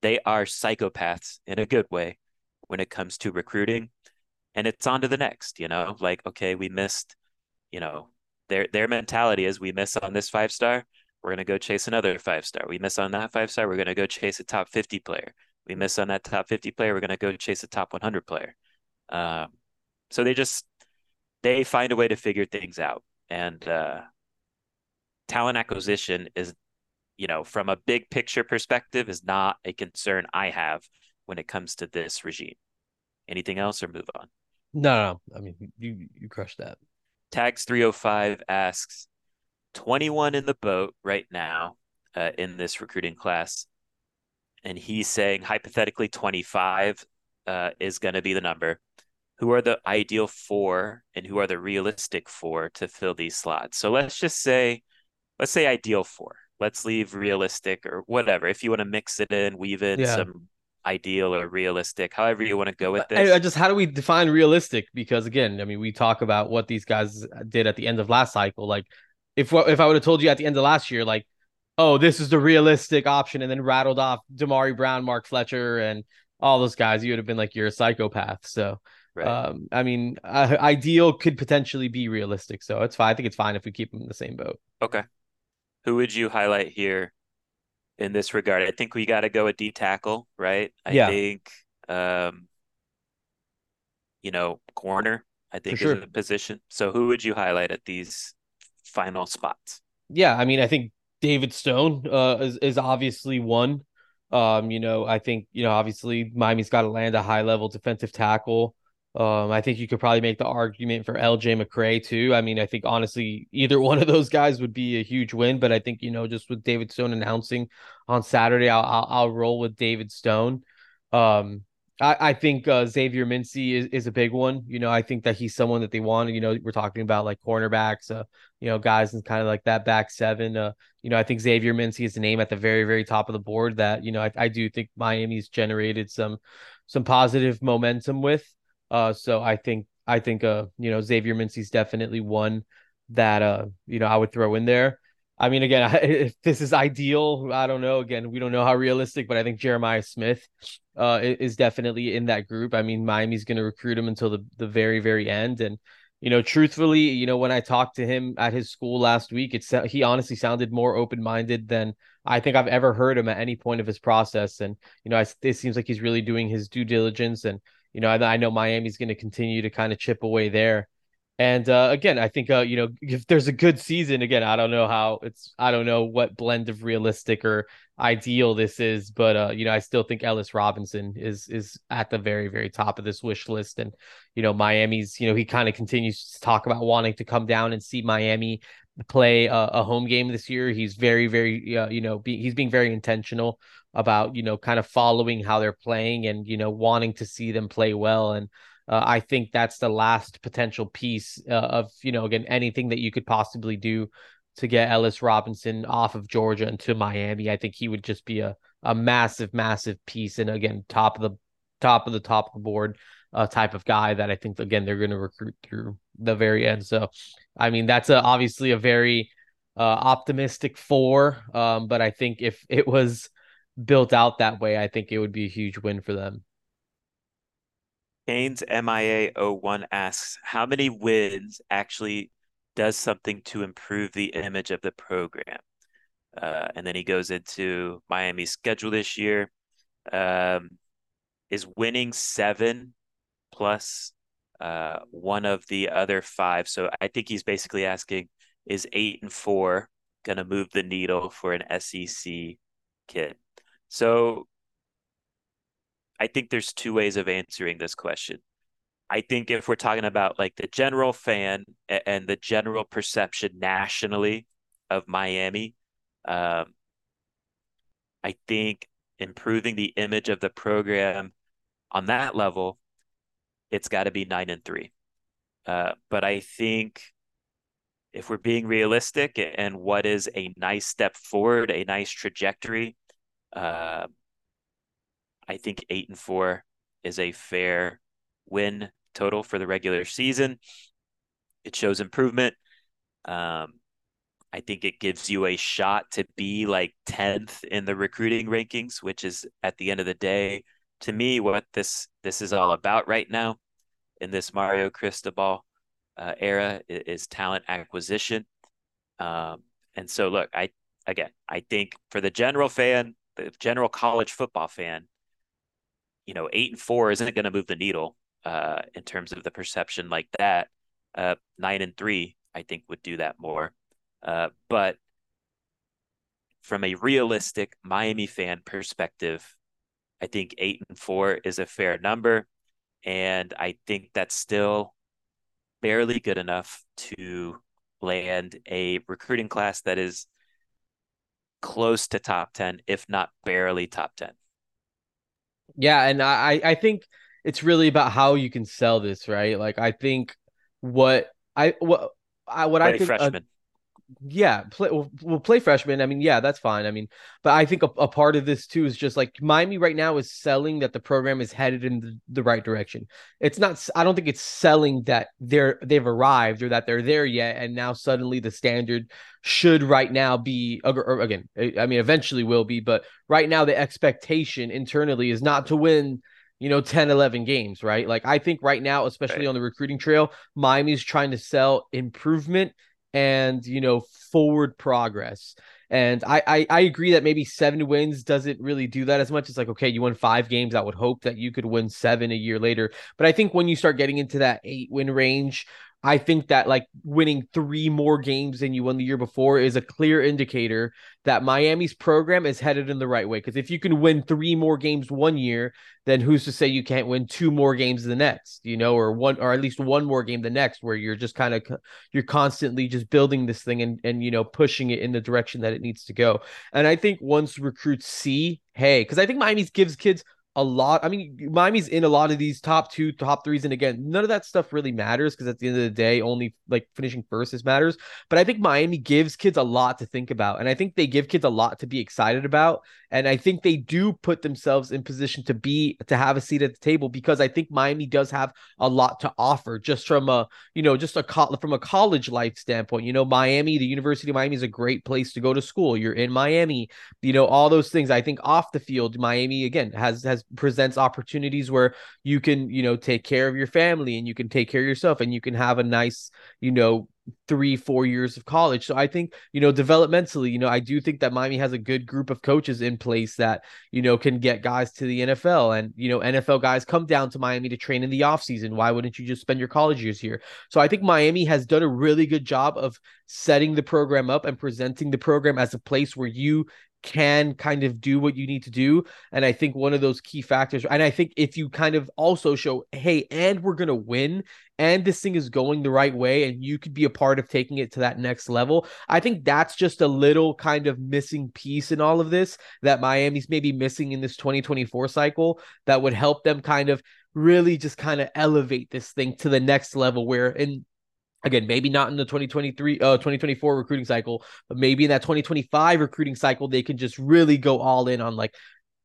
they are psychopaths in a good way when it comes to recruiting. And it's on to the next, you know, like, okay, we missed, you know, their their mentality is we miss on this five star, we're gonna go chase another five star. We miss on that five star, we're gonna go chase a top fifty player. We miss on that top fifty player, we're gonna go chase a top one hundred player. Um, so they just they find a way to figure things out, and uh, talent acquisition is, you know, from a big picture perspective, is not a concern I have when it comes to this regime. Anything else, or move on? No, no. I mean, you you crushed that. Tags 305 asks 21 in the boat right now uh, in this recruiting class. And he's saying hypothetically 25 uh, is going to be the number. Who are the ideal four and who are the realistic four to fill these slots? So let's just say, let's say ideal four. Let's leave realistic or whatever. If you want to mix it in, weave in yeah. some ideal or realistic, however you want to go with this. I, I just how do we define realistic? Because again, I mean, we talk about what these guys uh, did at the end of last cycle. Like, if if I would have told you at the end of last year, like, oh, this is the realistic option, and then rattled off Damari Brown, Mark Fletcher, and all those guys, you would have been like, you're a psychopath. So. Right. Um, I mean, uh, ideal could potentially be realistic, so it's fine. I think it's fine if we keep them in the same boat. Okay. Who would you highlight here in this regard. I think we got to go a D tackle, right? I yeah. think, um, you know, corner. I think sure. is a position. So who would you highlight at these final spots? Yeah, I mean, I think David Stone uh, is is obviously one. Um, you know, I think you know, obviously Miami's got to land a high level defensive tackle. Um, I think you could probably make the argument for LJ McCray too. I mean, I think honestly, either one of those guys would be a huge win. But I think you know, just with David Stone announcing on Saturday, I'll I'll, I'll roll with David Stone. Um, I, I think uh, Xavier Mincy is, is a big one. You know, I think that he's someone that they want. You know, we're talking about like cornerbacks, uh, you know, guys and kind of like that back seven. Uh, you know, I think Xavier Mincy is a name at the very, very top of the board that, you know, I, I do think Miami's generated some some positive momentum with. Uh, so I think I think uh you know Xavier Mincy's definitely one that uh you know I would throw in there. I mean, again, if this is ideal, I don't know. Again, we don't know how realistic, but I think Jeremiah Smith uh, is definitely in that group. I mean, Miami's going to recruit him until the, the very, very end. And, you know, truthfully, you know, when I talked to him at his school last week, it's he honestly sounded more open minded than I think I've ever heard him at any point of his process. And, you know, I, it seems like he's really doing his due diligence and, you know, I, I know Miami's going to continue to kind of chip away there. And uh, again, I think uh, you know if there's a good season, again, I don't know how it's, I don't know what blend of realistic or ideal this is, but uh, you know, I still think Ellis Robinson is is at the very very top of this wish list, and you know, Miami's, you know, he kind of continues to talk about wanting to come down and see Miami play a, a home game this year. He's very very, uh, you know, be, he's being very intentional about you know kind of following how they're playing and you know wanting to see them play well and uh, I think that's the last potential piece uh, of you know again anything that you could possibly do to get Ellis Robinson off of Georgia into Miami. I think he would just be a a massive massive piece and again top of the top of the top of the board uh, type of guy that I think again they're going to recruit through the very end. So I mean that's a, obviously a very uh, optimistic four, um, but I think if it was built out that way, I think it would be a huge win for them. Kane's MIA01 asks, how many wins actually does something to improve the image of the program? Uh, and then he goes into Miami's schedule this year. Um, is winning seven plus uh, one of the other five. So I think he's basically asking, is eight and four going to move the needle for an SEC kid? So I think there's two ways of answering this question. I think if we're talking about like the general fan and the general perception nationally of Miami, um, I think improving the image of the program on that level, it's got to be nine and three. Uh, but I think if we're being realistic and what is a nice step forward, a nice trajectory, uh, I think eight and four is a fair win total for the regular season. It shows improvement. Um, I think it gives you a shot to be like 10th in the recruiting rankings, which is at the end of the day, to me, what this this is all about right now in this Mario Cristobal uh, era is, is, talent acquisition. Um, and so, look, I again, I think for the general fan, the general college football fan, you know, eight and four isn't going to move the needle uh, in terms of the perception like that. Uh, nine and three, I think, would do that more. Uh, but from a realistic Miami fan perspective, I think eight and four is a fair number. And I think that's still barely good enough to land a recruiting class that is close to top 10, if not barely top 10. Yeah. And I, I think it's really about how you can sell this, right? Like, I think what I, what, I, what Play I think, uh, freshman yeah, play we'll, we'll, play freshman. I mean, yeah, that's fine. I mean, but I think a, a, part of this too is just like Miami right now is selling that the program is headed in the, the, right direction. It's not. I don't think it's selling that they're they've arrived or that they're there yet, and now suddenly the standard should right now be or again. I mean, eventually will be, but right now the expectation internally is not to win you know 10 11 games right like i think right now especially right. on the recruiting trail miami's trying to sell improvement and you know forward progress. And I, I, I agree that maybe seven wins doesn't really do that as much. It's like okay, you won five games. I would hope that you could win seven a year later. But I think when you start getting into that eight win range, I think that like winning three more games than you won the year before is a clear indicator that Miami's program is headed in the right way. Because if you can win three more games one year, then who's to say you can't win two more games the next, you know, or one or at least one more game the next, where you're just kind of you're constantly just building this thing and and you know pushing it in the direction that it needs to go. And I think once recruits see, hey, because I think Miami's gives kids a lot. I mean, Miami's in a lot of these top two, top threes, and again, none of that stuff really matters because at the end of the day, only like finishing first is matters. But I think Miami gives kids a lot to think about, and I think they give kids a lot to be excited about, and I think they do put themselves in position to be to have a seat at the table because I think Miami does have a lot to offer just from a you know just a co- from a college life standpoint. You know, Miami, the University of Miami is a great place to go to school. You're in Miami, you know, all those things. I think off the field, Miami again has has presents opportunities where you can you know take care of your family and you can take care of yourself and you can have a nice you know three four years of college. So i think you know developmentally you know i do think that miami has a good group of coaches in place that you know can get guys to the nfl and you know nfl guys come down to miami to train in the offseason. Why wouldn't you just spend your college years here? So i think miami has done a really good job of setting the program up and presenting the program as a place where you can kind of do what you need to do. And I think one of those key factors, and I think if you kind of also show, hey, and we're going to win, and this thing is going the right way, and you could be a part of taking it to that next level, I think that's just a little kind of missing piece in all of this that Miami's maybe missing in this 2024 cycle that would help them kind of really just kind of elevate this thing to the next level where in again maybe not in the 2023 uh 2024 recruiting cycle but maybe in that 2025 recruiting cycle they can just really go all in on like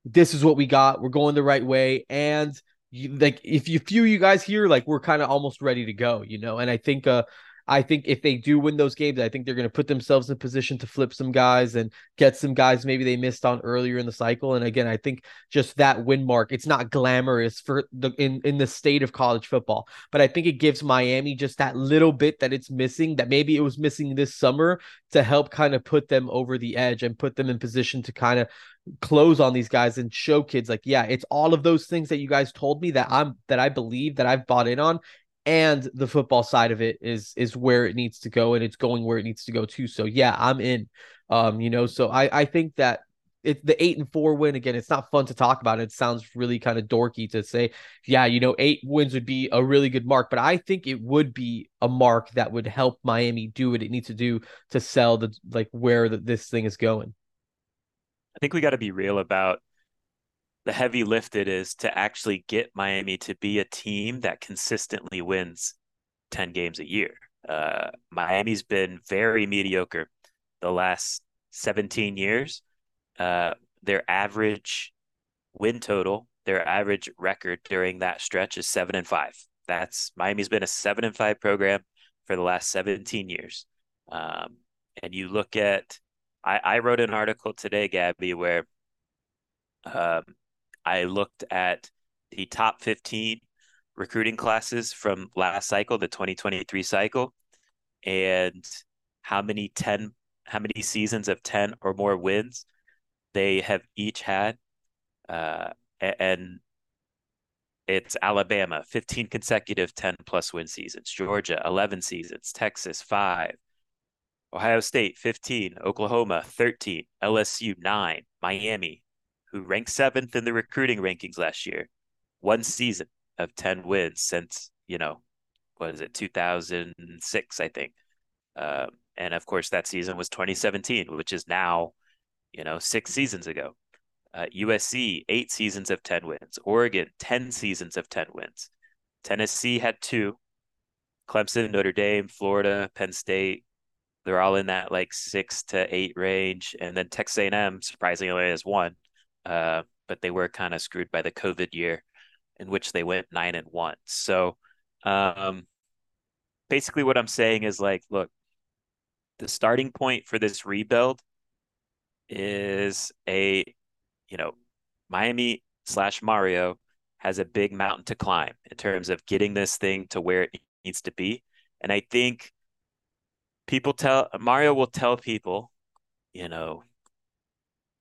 this is what we got we're going the right way and you, like if you few you guys here like we're kind of almost ready to go you know? And i think uh I think if they do win those games, I think they're going to put themselves in position to flip some guys and get some guys maybe they missed on earlier in the cycle. And again, I think just that win mark, it's not glamorous for the in in the state of college football, but I think it gives Miami just that little bit that it's missing that maybe it was missing this summer to help kind of put them over the edge and put them in position to kind of close on these guys and show kids like yeah it's all of those things that you guys told me that i'm that i believe that i've bought in on and the football side of it is is where it needs to go and it's going where it needs to go too. So yeah i'm in. Um you know so i i think that it's the eight and four win again it's not fun to talk about. It sounds really kind of dorky to say yeah you know eight wins would be a really good mark but i think it would be a mark that would help miami do what it needs to do to sell the like where the, this thing is going. I think we got to be real about the heavy lift it is to actually get Miami to be a team that consistently wins 10 games a year. Uh, Miami's been very mediocre the last 17 years. Uh, their average win total, their average record during that stretch is seven and five. That's Miami's been a seven and five program for the last 17 years. Um, and you look at I, I wrote an article today, Gaby, where um, I looked at the top 15 recruiting classes from last cycle, the 2023 cycle, and how many 10 how many seasons of 10 or more wins they have each had. Uh, and it's Alabama, 15 consecutive 10 plus win seasons, Georgia, 11 seasons, Texas, five, Ohio State 15, Oklahoma 13, LSU 9, Miami, who ranked seventh in the recruiting rankings last year, one season of 10 wins since, you know, what is it, 2006, I think. Um, and of course, that season was 2017, which is now, you know, six seasons ago. Uh, USC, eight seasons of 10 wins. Oregon, 10 seasons of 10 wins. Tennessee had two. Clemson, Notre Dame, Florida, Penn State, they're all in that like six to eight range, and then Texas A&M surprisingly has one, uh, but they were kind of screwed by the COVID year, in which they went nine and one. So, um, basically, what I'm saying is like, look, the starting point for this rebuild is a, you know, Miami slash Mario has a big mountain to climb in terms of getting this thing to where it needs to be. And I think people tell Mario will tell people, you know,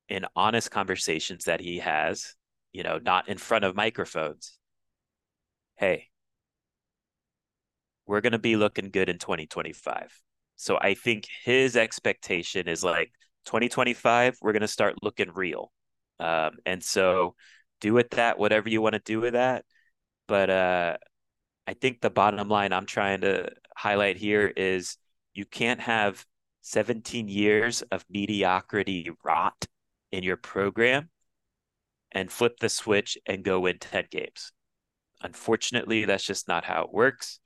in honest conversations that he has, you know, not in front of microphones. Hey, we're going to be looking good in 2025. So I think his expectation is like 2025, we're going to start looking real. Um, and so do with that whatever you want to do with that. But uh, I think the bottom line I'm trying to highlight here is you can't have 17 years of mediocrity rot in your program and flip the switch and go win 10 games. Unfortunately, that's just not how it works.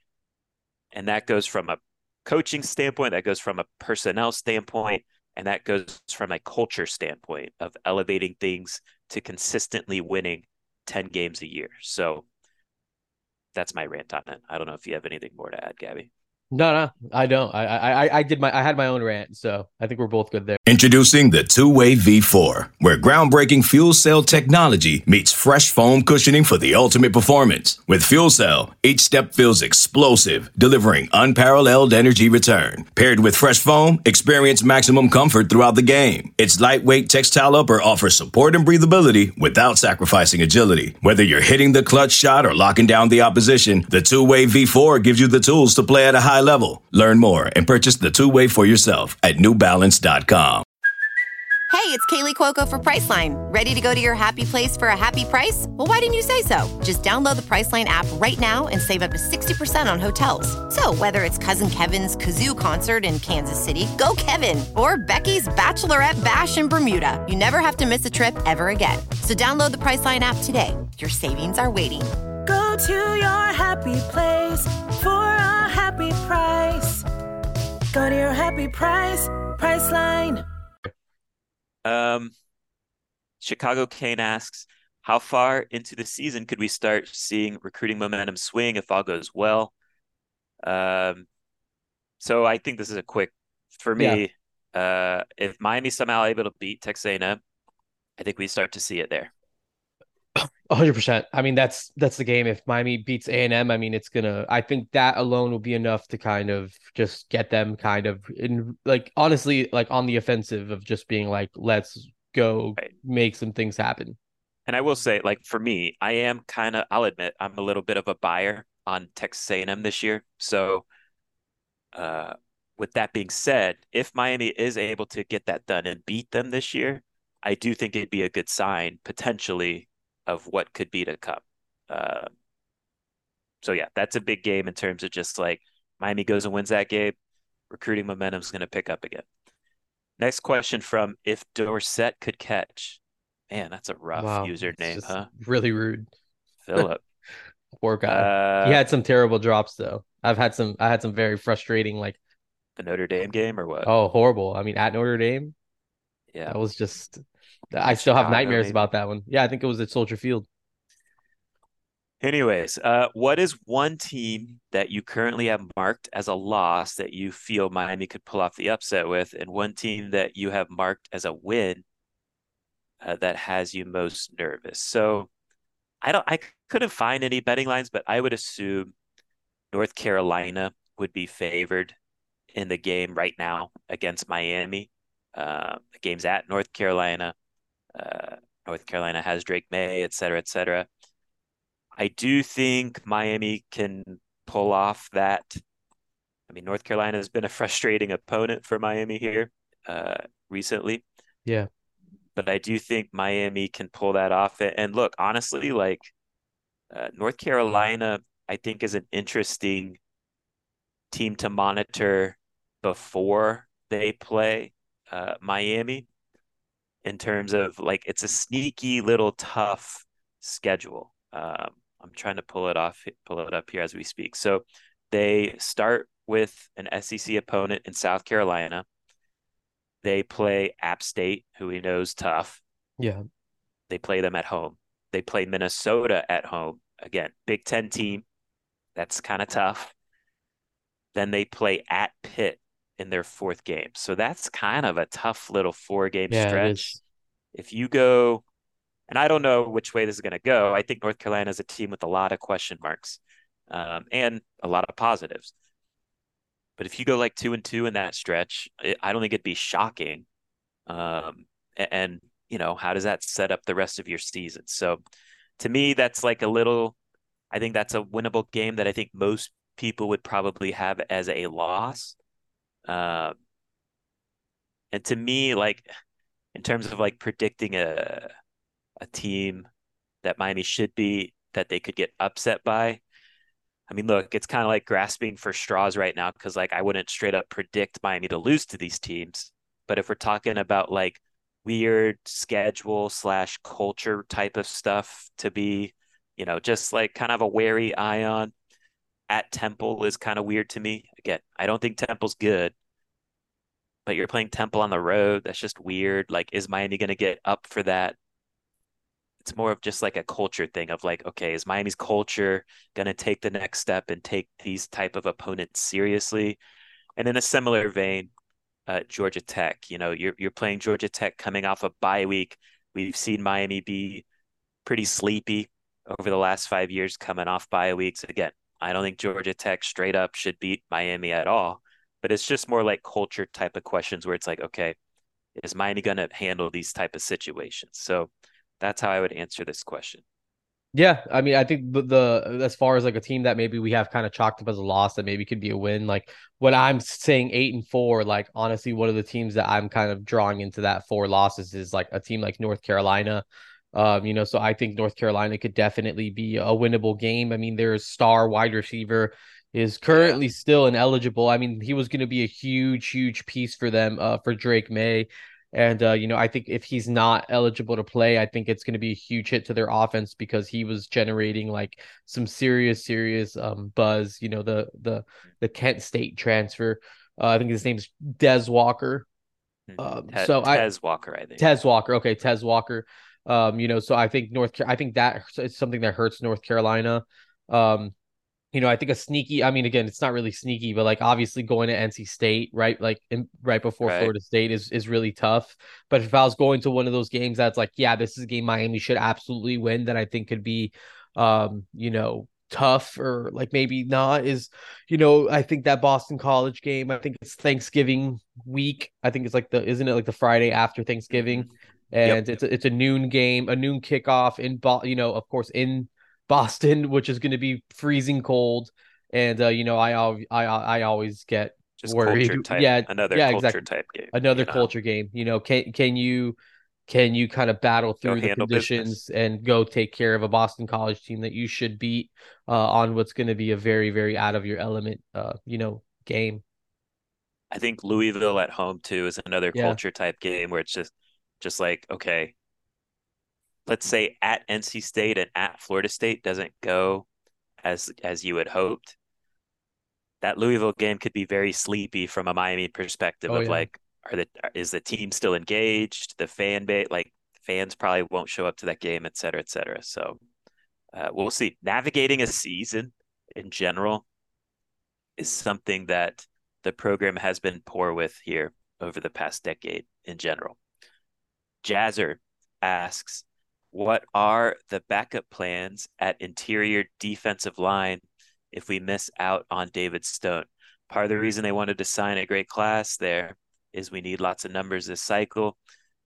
And that goes from a coaching standpoint, that goes from a personnel standpoint, and that goes from a culture standpoint of elevating things to consistently winning 10 games a year. So that's my rant on it. I don't know if you have anything more to add, Gaby. No, no, I don't. I, I, I did my, I had my own rant, so I think we're both good there. Introducing the Two Way V4, where groundbreaking fuel cell technology meets fresh foam cushioning for the ultimate performance. With fuel cell, each step feels explosive, delivering unparalleled energy return. Paired with fresh foam, experience maximum comfort throughout the game. Its lightweight textile upper offers support and breathability without sacrificing agility. Whether you're hitting the clutch shot or locking down the opposition, the Two Way V4 gives you the tools to play at a high level. Learn more and purchase the two way for yourself at newbalance.com. Hey, it's Kaley Cuoco for Priceline. Ready to go to your happy place for a happy price? Well, why didn't you say so? Just download the Priceline app right now and save up to 60% on hotels. So, whether it's Cousin Kevin's Kazoo concert in Kansas City, go Kevin, or Becky's Bachelorette Bash in Bermuda, you never have to miss a trip ever again. So, download the Priceline app today. Your savings are waiting to your happy place for a happy price. Go to your happy price, Priceline. Um, Chicago Kane asks, how far into the season could we start seeing recruiting momentum swing if all goes well? Um, So I think this is a quick for me. Uh, if Miami somehow able to beat Texas A&M, I think we start to see it there. Hundred percent. I mean, that's that's the game. If Miami beats A and M, I mean, it's gonna. I think that alone will be enough to kind of just get them kind of in, like honestly, like on the offensive of just being like, let's go Right. make some things happen. And I will say, like for me, I am kind of. I'll admit, I'm a little bit of a buyer on Texas A&M this year. So, uh, with that being said, if Miami is able to get that done and beat them this year, I do think it'd be a good sign potentially of what could be to come. Uh, so yeah, that's a big game in terms of just like Miami goes and wins that game, recruiting momentum is going to pick up again. Next question from if Dorsett could catch. Man, that's a rough Wow, username, huh? Really rude. Philip. Poor guy. Uh, he had some terrible drops though. I've had some. I had some very frustrating, like the Notre Dame game or what? oh, horrible. I mean, at Notre Dame, yeah. that was just. I still have Chicago, nightmares maybe. about that one. Yeah, I think it was at Soldier Field. Anyways, uh, what is one team that you currently have marked as a loss that you feel Miami could pull off the upset with, and one team that you have marked as a win uh, that has you most nervous? So, I don't, I couldn't find any betting lines, but I would assume North Carolina would be favored in the game right now against Miami. Uh, the game's at North Carolina. Uh, North Carolina has Drake Maye, et cetera, et cetera. I do think Miami can pull off that. I mean, North Carolina has been a frustrating opponent for Miami here uh, recently. Yeah. But I do think Miami can pull that off. And look, honestly, like uh, North Carolina, I think is an interesting team to monitor before they play uh, Miami in terms of like it's a sneaky little tough schedule. Um, I'm trying to pull it off, pull it up here as we speak. So they start with an SEC opponent in South Carolina. They play App State, who we know is tough. Yeah. They play them at home. They play Minnesota at home. Again, Big Ten team. That's kind of tough. Then they play at Pitt in their fourth game. So that's kind of a tough little four game Yeah, stretch. If you go, and I don't know which way this is going to go, I think North Carolina is a team with a lot of question marks um, and a lot of positives. But if you go like two and two in that stretch, it, I don't think it'd be shocking. Um, a- and, you know, how does that set up the rest of your season? So to me, that's like a little, I think that's a winnable game that I think most people would probably have as a loss. Um, and to me, like in terms of like predicting a a team that Miami should be that they could get upset by. I mean, look, it's kind of like grasping for straws right now because like I wouldn't straight up predict Miami to lose to these teams. But if we're talking about like weird schedule slash culture type of stuff to be, you know, just like kind of a wary eye on at Temple is kind of weird to me. Again, I don't think Temple's good, but you're playing Temple on the road. That's just weird. Like, is Miami going to get up for that? It's more of just like a culture thing of like, okay, is Miami's culture going to take the next step and take these type of opponents seriously? And in a similar vein, uh, Georgia Tech, you know, you're you're playing Georgia Tech coming off a bye week. We've seen Miami be pretty sleepy over the last five years coming off bye weeks. Again, I don't think Georgia Tech straight up should beat Miami at all, but it's just more like culture type of questions where it's like, okay, is Miami going to handle these type of situations? So that's how I would answer this question. Yeah, I mean, I think the, the as far as like a team that maybe we have kind of chalked up as a loss that maybe could be a win. Like when I'm saying eight and four, like honestly, one of the teams that I'm kind of drawing into that four losses is like a team like North Carolina. Um, you know, so I think North Carolina could definitely be a winnable game. I mean, their star wide receiver is currently still ineligible. I mean, he was going to be a huge, huge piece for them, uh, for Drake Maye. And uh, you know, I think if he's not eligible to play, I think it's going to be a huge hit to their offense because he was generating like some serious, serious um buzz. You know, the the the Kent State transfer. Uh, I think his name's Des Walker. Um, Te- so I Tez Walker, I think. Tez Walker. Okay, Tez Walker. Um, you know, so I think North Car- I think that is something that hurts North Carolina. Um, you know, I think a sneaky, I mean, again, it's not really sneaky, but like obviously going to NC State, right? Like in, right before Right. Florida State is is really tough. But if I was going to one of those games that's like, yeah, this is a game Miami should absolutely win, that I think could be um, you know, tough or like maybe not is, you know, I think that Boston College game, I think it's Thanksgiving week. I think it's like the isn't it like the Friday after Thanksgiving? And it's a, it's a noon game, a noon kickoff in Bo- you know, of course in Boston, which is going to be freezing cold. And uh, you know, I I I always get Just worried. culture type. Yeah, Another yeah, culture exactly. type game. another you know? culture game. You know, can can you can you kind of battle Go through the conditions business. and go take care of a Boston College team that you should beat uh, on what's going to be a very very out of your element, uh, you know, game. I think Louisville at home too is another Yeah. culture type game where it's just just like okay, let's say at NC State and at Florida State doesn't go as as you had hoped. That Louisville game could be very sleepy from a Miami perspective Oh, of yeah. like are the is the team still engaged? The fan base like fans probably won't show up to that game, et cetera, et cetera. So uh, we'll see. Navigating a season in general is something that the program has been poor with here over the past decade in general. Jazzer asks, what are the backup plans at interior defensive line if we miss out on David Stone? Part of the reason they wanted to sign a great class there is we need lots of numbers this cycle.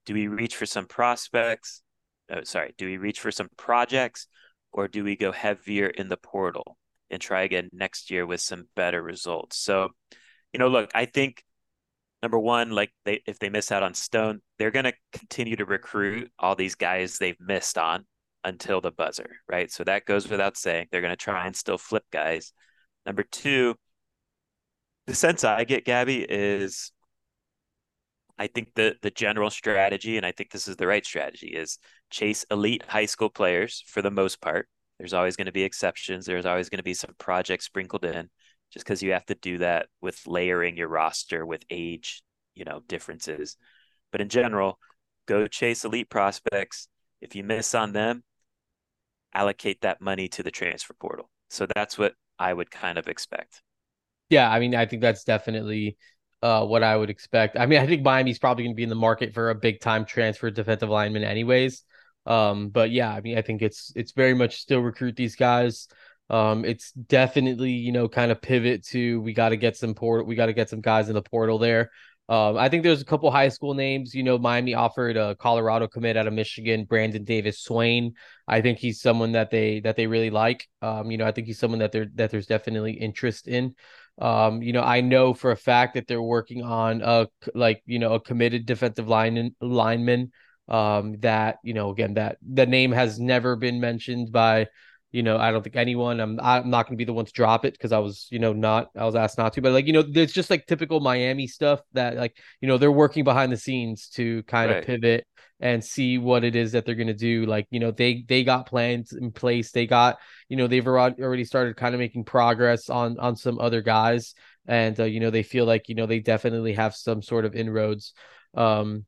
Do we reach for some prospects? Oh, sorry, do we reach for some projects or do we go heavier in the portal and try again next year with some better results? So, you know, look, I think number one, like they if they miss out on Stone, they're gonna continue to recruit all these guys they've missed on until the buzzer, right? So that goes without saying. They're gonna try and still flip guys. Number two, the sense I get, Gabby, is I think the the general strategy, and I think this is the right strategy, is chase elite high school players for the most part. There's always going to be exceptions. There's always going to be some projects sprinkled in, just because you have to do that with layering your roster with age, you know, differences. But in general, go chase elite prospects. If you miss on them, allocate that money to the transfer portal. So that's what I would kind of expect. Yeah, I mean, I think that's definitely uh, what I would expect. I mean, I think Miami's probably going to be in the market for a big time transfer defensive lineman, anyways. Um, but yeah, I mean, I think it's it's very much still recruit these guys. Um, it's definitely you know kind of pivot to we got to get some port, we got to get some guys in the portal there. Um, I think there's a couple high school names. You know, Miami offered a Colorado commit out of Michigan, Brandon Davis Swain. I think he's someone that they that they really like. Um, you know, I think he's someone that there that there's definitely interest in. Um, you know, I know for a fact that they're working on a like you know a committed defensive line lineman. Um, that you know again that the name has never been mentioned by you know I don't think anyone. I'm I'm not going to be the one to drop it because I was you know not I was asked not to, but like you know there's just like typical Miami stuff that like you know they're working behind the scenes to kind Right. of pivot and see what it is that they're going to do. Like you know they they got plans in place. They got you know they've already started kind of making progress on on some other guys and uh, you know they feel like you know they definitely have some sort of inroads um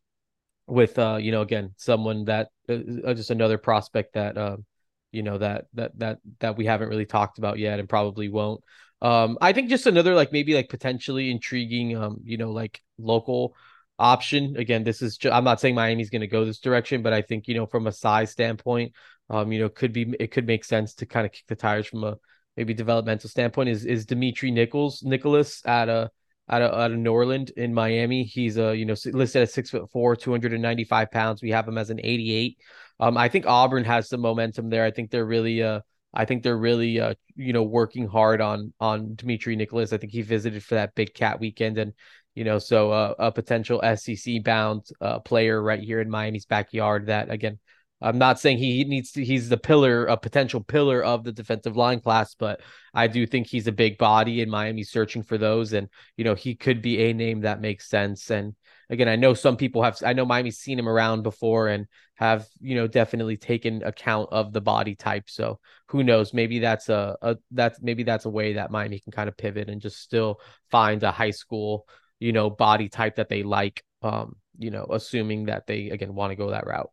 with uh you know again someone that uh, just another prospect that um you know that that that that we haven't really talked about yet and probably won't um I think just another like maybe like potentially intriguing um you know like local option again this is ju- I'm not saying Miami's going to go this direction but I think you know from a size standpoint um, you know, could be it could make sense to kind of kick the tires from a maybe developmental standpoint. Is is Dimitri Nichols Nicholas at a out of out of Norland in Miami? He's a you know listed at six foot four, two hundred and ninety five pounds. We have him as an eighty eight. Um, I think Auburn has some momentum there. I think they're really uh I think they're really uh you know working hard on on Dimitri Nicholas. I think he visited for that Big Cat weekend and. You know, so uh, a potential SEC bound uh, player right here in Miami's backyard. That again, I'm not saying he needs to, he's the pillar, a potential pillar of the defensive line class, but I do think he's a big body in Miami searching for those. And, you know, he could be a name that makes sense. And again, I know some people have, I know Miami's seen him around before and have, you know, definitely taken account of the body type. So who knows? Maybe that's a, a that's maybe that's a way that Miami can kind of pivot and just still find a high school, you know, body type that they like. Um, you know, assuming that they again want to go that route.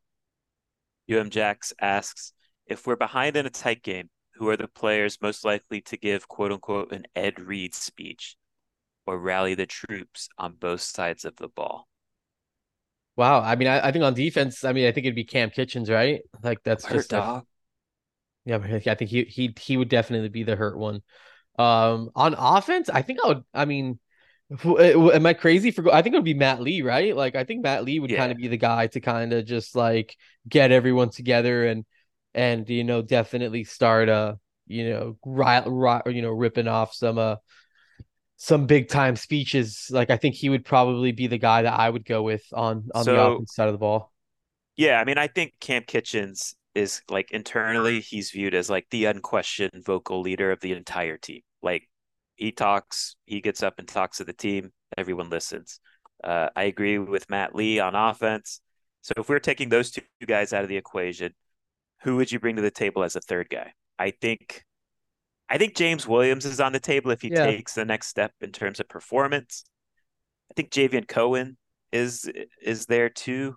UM Jax asks if we're behind in a tight game, who are the players most likely to give quote unquote an Ed Reed speech or rally the troops on both sides of the ball? Wow. I mean, I, I think on defense, I mean, I think it'd be Cam Kinchens, right? Like that's Hurt just dog. yeah, I think he he he would definitely be the hurt one. Um, on offense, I think I would. I mean, uh, am I crazy for? I think it would be Matt Lee, right? Like I think Matt Lee would Yeah. kind of be the guy to kind of just like get everyone together and and you know definitely start uh you know ri- ri- you know ripping off some uh some big time speeches. Like I think he would probably be the guy that I would go with on on the So- offense side of the ball. Yeah, I mean, I think Cam Kinchens is like internally, he's viewed as like the unquestioned vocal leader of the entire team. Like he talks, he gets up and talks to the team, everyone listens. Uh, I agree with Matt Lee on offense. So if we're taking those two guys out of the equation, who would you bring to the table as a third guy? I think I think James Williams is on the table if he Yeah. takes the next step in terms of performance. I think Javion Cohen is is there too.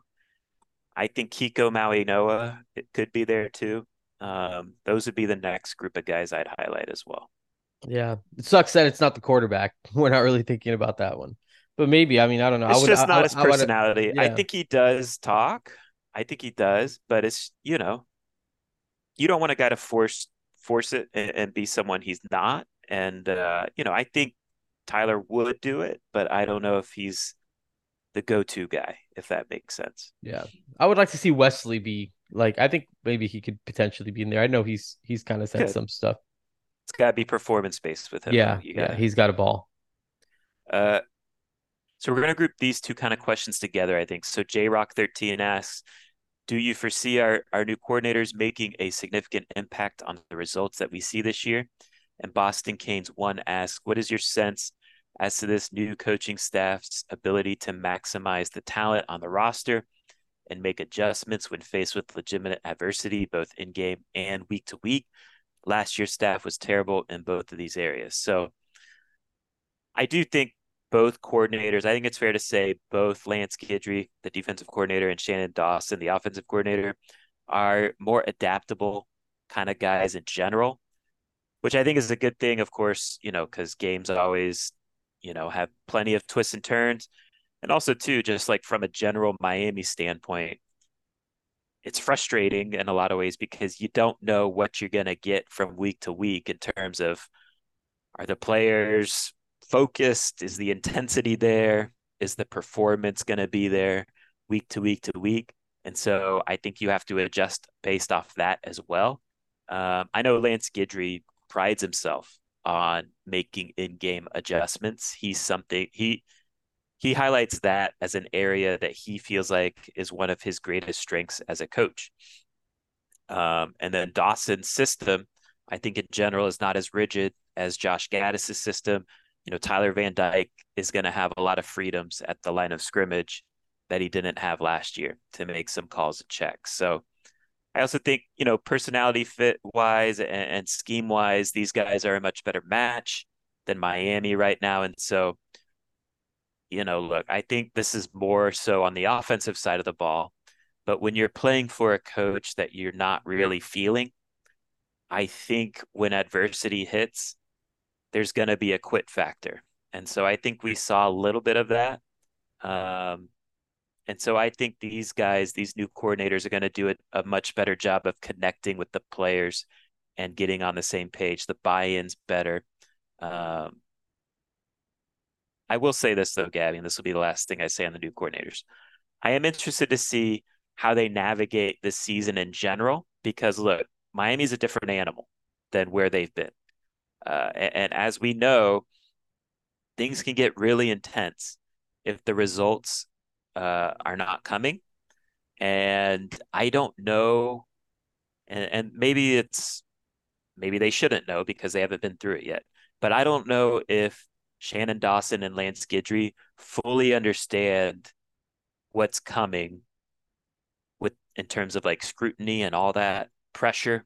I think Kiko Mauigoa it could be there too. Um, those would be the next group of guys I'd highlight as well. Yeah, it sucks that it's not the quarterback. We're not really thinking about that one, but maybe. I mean, I don't know. It's I would, just I- not I- his I personality. I yeah. think he does talk. I think he does, but it's you know, you don't want a guy to force force it and, and be someone he's not. And uh, you know, I think Tyler would do it, but I don't know if he's the go-to guy, if that makes sense. Yeah, I would like to see Wesley be like. I think maybe he could potentially be in there. I know he's he's kind of said some stuff. It's got to be performance based with him. Yeah. You yeah, gotta- he's got a ball. Uh, so we're going to group these two kind of questions together, I think. So J Rock 13 asks, do you foresee our, our new coordinators making a significant impact on the results that we see this year? And Boston Canes 1 asks, what is your sense as to this new coaching staff's ability to maximize the talent on the roster and make adjustments when faced with legitimate adversity, both in game and week to week? Last year's staff was terrible in both of these areas. So I do think both coordinators, I think it's fair to say both Lance Guidry, the defensive coordinator, and Shannon Dawson, the offensive coordinator, are more adaptable kind of guys in general, which I think is a good thing, of course, you know, because games always, you know, have plenty of twists and turns. And also, too, just like from a general Miami standpoint, it's frustrating in a lot of ways because you don't know what you're going to get from week to week in terms of are the players focused? Is the intensity there? Is the performance going to be there week to week to week? And so I think you have to adjust based off that as well. Um, I know Lance Guidry prides himself on making in-game adjustments. He's something he he highlights that as an area that he feels like is one of his greatest strengths as a coach. Um, and then Dawson's system, I think in general, is not as rigid as Josh Gattis's system. You know, Tyler Van Dyke is going to have a lot of freedoms at the line of scrimmage that he didn't have last year to make some calls and checks. So I also think, you know, personality fit wise and, and scheme wise, these guys are a much better match than Miami right now. And so, you know, look, I think this is more so on the offensive side of the ball. But when you're playing for a coach that you're not really feeling, I think when adversity hits, there's going to be a quit factor. And so I think we saw a little bit of that. Um, and so I think these guys, these new coordinators, are going to do a, a much better job of connecting with the players and getting on the same page. The buy-in's better. Um, I will say this though, Gabby, and this will be the last thing I say on the new coordinators. I am interested to see how they navigate the season in general because look, Miami's a different animal than where they've been. Uh, and, and as we know, things can get really intense if the results uh, are not coming. And I don't know, and, and maybe it's maybe they shouldn't know because they haven't been through it yet. But I don't know if Shannon Dawson and Lance Guidry fully understand what's coming with in terms of like scrutiny and all that pressure.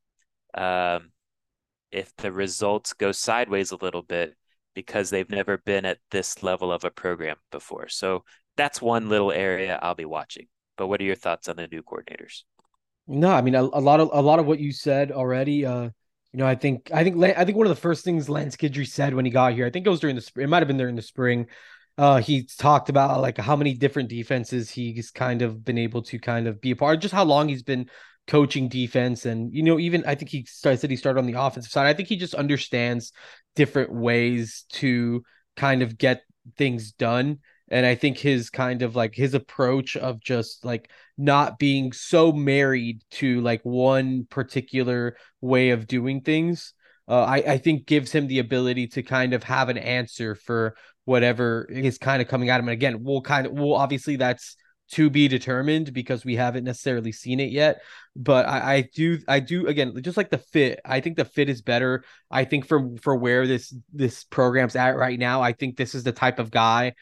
Um, if the results go sideways a little bit because they've never been at this level of a program before. So that's one little area I'll be watching. But what are your thoughts on the new coordinators? No, I mean a, a lot of a lot of what you said already. Uh, You know, I think I think I think one of the first things Lance Guidry said when he got here, I think it was during the spring. It might have been during the spring. Uh, he talked about like how many different defenses he's kind of been able to kind of be a part, just how long he's been coaching defense, and you know, even I think he started, said he started on the offensive side. I think he just understands different ways to kind of get things done. And i think his kind of like his approach of just like not being so married to like one particular way of doing things uh, I, I think gives him the ability to kind of have an answer for whatever is kind of coming at him. And again we'll kind of well obviously that's to be determined because we haven't necessarily seen it yet. But I, I, do, I do again, just like the fit. I think the fit is better. I think for for where this this program's at right now, I think this is the type of guy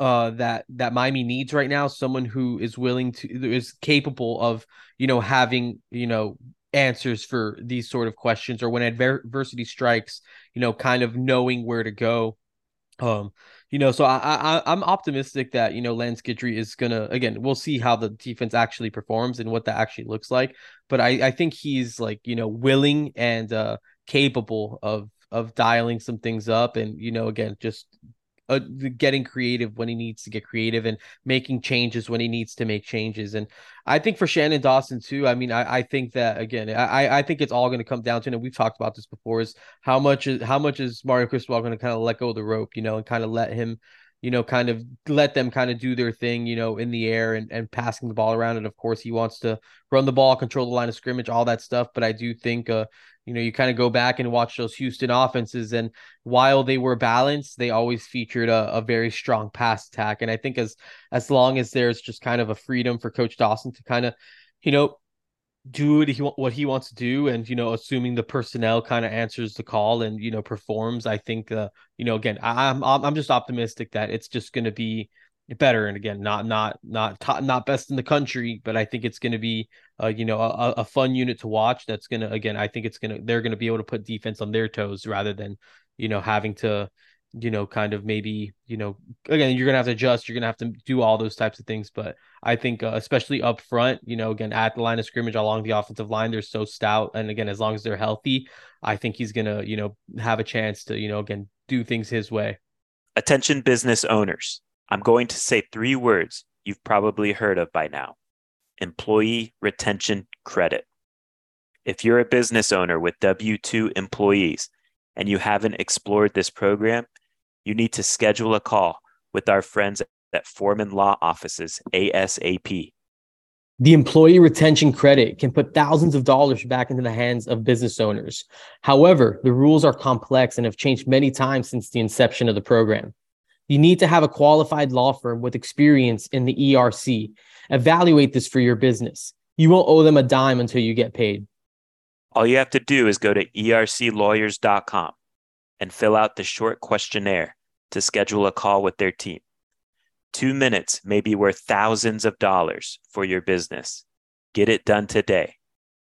uh that that Miami needs right now. Someone who is willing to is capable of you know having you know answers for these sort of questions or when adversity strikes, you know, kind of knowing where to go. Um, you know, so I, I I'm optimistic that you know Lance Guidry is gonna again. We'll see how the defense actually performs and what that actually looks like. But I I think he's like you know willing and uh capable of of dialing some things up and you know again just uh, getting creative when he needs to get creative and making changes when he needs to make changes. And I think for Shannon Dawson too. I mean, I, I think that again, I I think it's all going to come down to, and we've talked about this before, is how much is how much is Mario Cristobal going to kind of let go of the rope, you know, and kind of let him you know, kind of let them kind of do their thing, you know, in the air and, and passing the ball around. And of course, he wants to run the ball, control the line of scrimmage, all that stuff. But I do think, uh, you know, you kind of go back and watch those Houston offenses, and while they were balanced, they always featured a, a very strong pass attack. And I think as as long as there's just kind of a freedom for Coach Dawson to kind of, you know, do what he, what he wants to do and you know assuming the personnel kind of answers the call and you know performs i think uh you know again i'm i'm just optimistic that it's just going to be better. And again not not not top, not best in the country but i think it's going to be uh you know a, a fun unit to watch that's going to again i think it's going to they're going to be able to put defense on their toes rather than you know having to you know, kind of maybe, you know, again, you're gonna have to adjust. You're gonna have to do all those types of things. But I think, uh, especially up front, you know, again at the line of scrimmage along the offensive line, they're so stout. And again, as long as they're healthy, I think he's gonna, you know, have a chance to, you know, again, do things his way. Attention, business owners. I'm going to say three words you've probably heard of by now: employee retention credit. If you're a business owner with W 2 employees and you haven't explored this program, you need to schedule a call with our friends at Forman Law Offices ASAP. The employee retention credit can put thousands of dollars back into the hands of business owners. However, the rules are complex and have changed many times since the inception of the program. You need to have a qualified law firm with experience in the ERC. Evaluate this for your business. You won't owe them a dime until you get paid. All you have to do is go to erclawyers.com and fill out the short questionnaire to schedule a call with their team. Two minutes may be worth thousands of dollars for your business. Get it done today.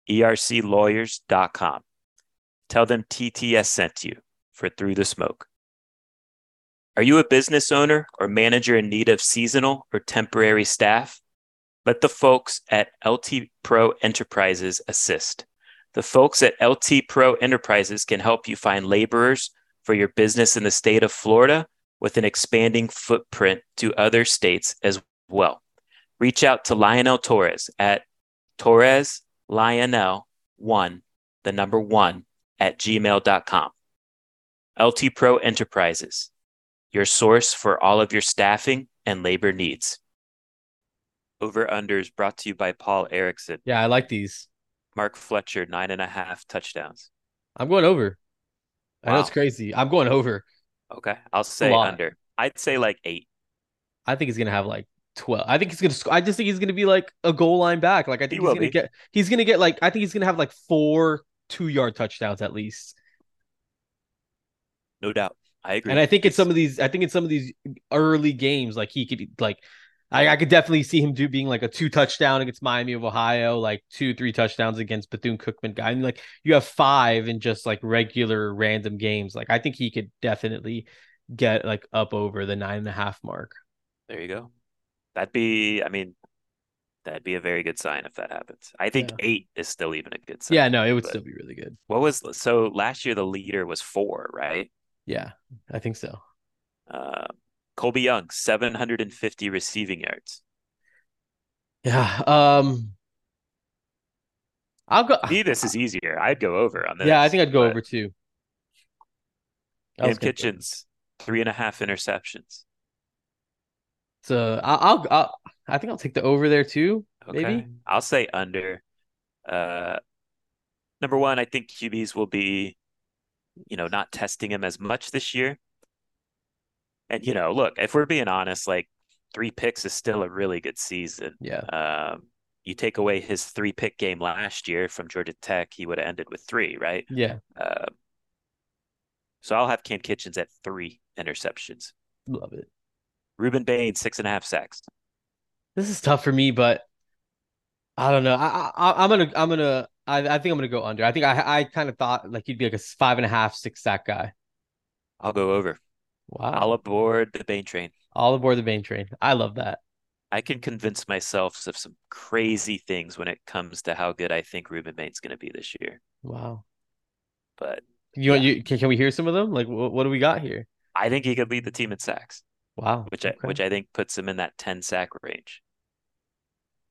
ERClawyers.com. Tell them TTS sent you for Through the Smoke. Are you a business owner or manager in need of seasonal or temporary staff? Let the folks at LT Pro Enterprises assist. The folks at LT Pro Enterprises can help you find laborers for your business in the state of Florida with an expanding footprint to other states as well. Reach out to Lionel Torres at Torres Lionel 1, the number 1 at gmail.com. LT Pro Enterprises, your source for all of your staffing and labor needs. Over unders brought to you by Paul Erickson. Yeah, I like these. Mark Fletcher, nine and a half touchdowns. I'm going over. Wow. I know it's crazy. I'm going over. Okay, I'll say under. I'd say like eight. I think he's gonna have like twelve. I think he's gonna. Sc- I just think he's gonna be like a goal line back. Like I think he he's gonna be. get. He's gonna get like. I think he's gonna have like four two yard touchdowns at least. No doubt. I agree. And I think it's, in some of these. I think in some of these early games, like he could like I, I could definitely see him do being like a two touchdown against Miami of Ohio, like two, three touchdowns against Bethune Cookman guy. I mean, like you have five in just like regular random games. Like I think he could definitely get like up over the nine and a half mark. There you go. That'd be, I mean, That'd be a very good sign if that happens. I think Yeah. eight is still even a good sign. Yeah, no, it would still be really good. What was so last year? The leader was four, right? Yeah, I think so. Uh, Colbie Young, 750 receiving yards. Yeah. Um, I'll go. Me, this is easier. I'd go over on this. Yeah, I think I'd go over too. Cam was gonna go- Kinchens, three and a half interceptions. So I'll, I'll, I'll, I think I'll take the over there too. Okay. Maybe. I'll say under. Uh, number one, I think QBs will be, you know, not testing him as much this year. And, you know, look, if we're being honest, like three picks is still a really good season. Yeah. Um, you take away his three pick game last year from Georgia Tech, he would have ended with three, right? Yeah. Um, so I'll have Cam Kinchens at three interceptions. Love it. Rueben Bain, six and a half sacks. This is tough for me, but I don't know. I, I I'm gonna I'm gonna I, I think I'm gonna go under. I think I I kind of thought like he'd be like a five and a half six sack guy. I'll go over. Wow. All aboard the Bain train. All aboard the Bain train. I love that. I can convince myself of some crazy things when it comes to how good I think Rueben Bain's going to be this year. Wow. But You want you can, can we hear some of them? Like what, what do we got here? I think he could lead the team in sacks, Wow. which I, which I think puts him in that 10 sack range.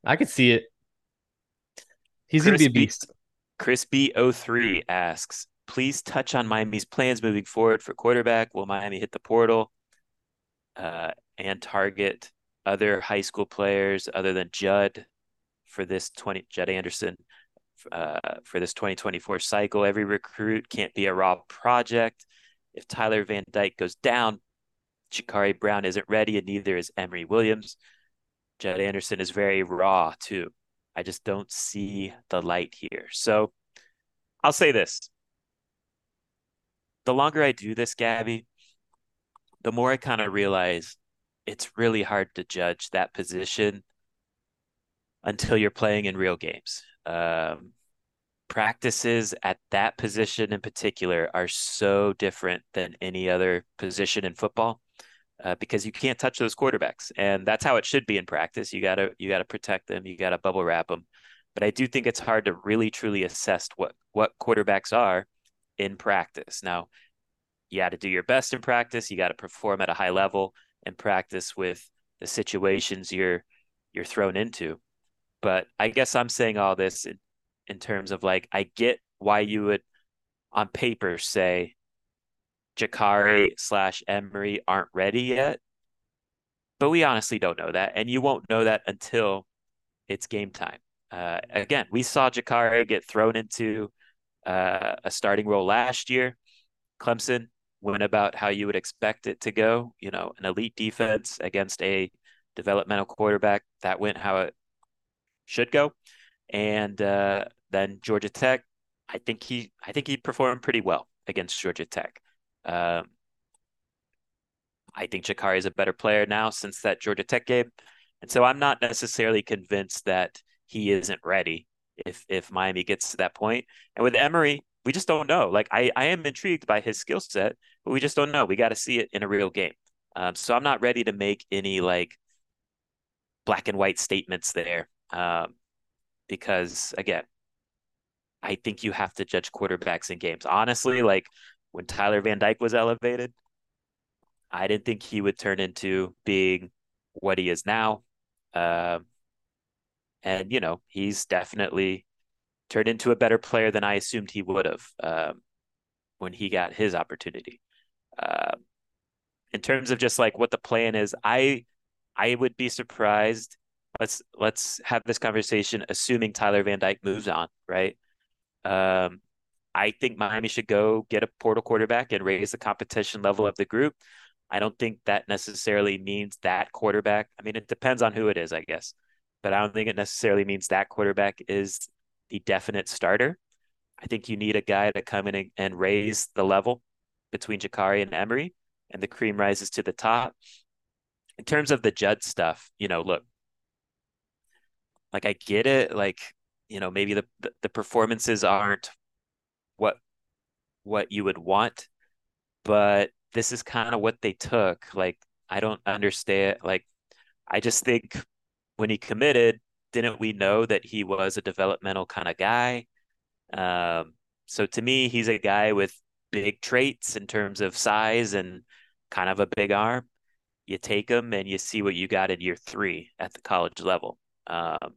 I could see it. He's gonna be a beast. Chris B03 asks, please touch on Miami's plans moving forward for quarterback. Will Miami hit the portal uh, and target other high school players other than Judd for this 20 Judd Anderson uh, for this 2024 cycle? Every recruit can't be a raw project. If Tyler Van Dyke goes down, Jacurri Brown isn't ready, and neither is Emory Williams. Judd Anderson is very raw too. I just don't see the light here. So I'll say this. The longer I do this, Gabby, the more I kind of realize it's really hard to judge that position until you're playing in real games. Um, practices at that position in particular are so different than any other position in football uh, because you can't touch those quarterbacks, and that's how it should be in practice. You gotta you gotta protect them. You gotta bubble wrap them. But I do think it's hard to really truly assess what what quarterbacks are in practice. Now, you got to do your best in practice. You got to perform at a high level in practice with the situations you're you're thrown into. But I guess I'm saying all this in, in terms of like I get why you would on paper say Jacurri slash Emory aren't ready yet. But we honestly don't know that. And you won't know that until it's game time. Uh, again, we saw Jacurri get thrown into uh, a starting role last year. Clemson went about how you would expect it to go. You know, an elite defense against a developmental quarterback. That went how it should go. And uh, then Georgia Tech, I think he, I think he performed pretty well against Georgia Tech. Um, I think Jacurri is a better player now since that Georgia Tech game, and so I'm not necessarily convinced that he isn't ready if if Miami gets to that point. And with Emory, we just don't know. Like I I am intrigued by his skill set, but we just don't know. We got to see it in a real game. Um, so I'm not ready to make any like black and white statements there, um, because again, I think you have to judge quarterbacks in games. Honestly, like when Tyler Van Dyke was elevated, I didn't think he would turn into being what he is now. Um, and you know, he's definitely turned into a better player than I assumed he would have um, when he got his opportunity. Um, in terms of just like what the plan is, I I would be surprised. Let's let's have this conversation, assuming Tyler Van Dyke moves on, right? Um, I think Miami should go get a portal quarterback and raise the competition level of the group. I don't think that necessarily means that quarterback. I mean, it depends on who it is, I guess, but I don't think it necessarily means that quarterback is the definite starter. I think you need a guy to come in and, raise the level between Jacurri and Emory, and the cream rises to the top. In terms of the Judd stuff, you know, look, like I get it, like you know, maybe the, the performances aren't what what you would want, but this is kind of what they took. Like I don't understand. Like I just think when he committed, didn't we know that he was a developmental kind of guy? Um, so to me, he's a guy with big traits in terms of size and kind of a big arm. You take him and you see what you got in year three at the college level. Um,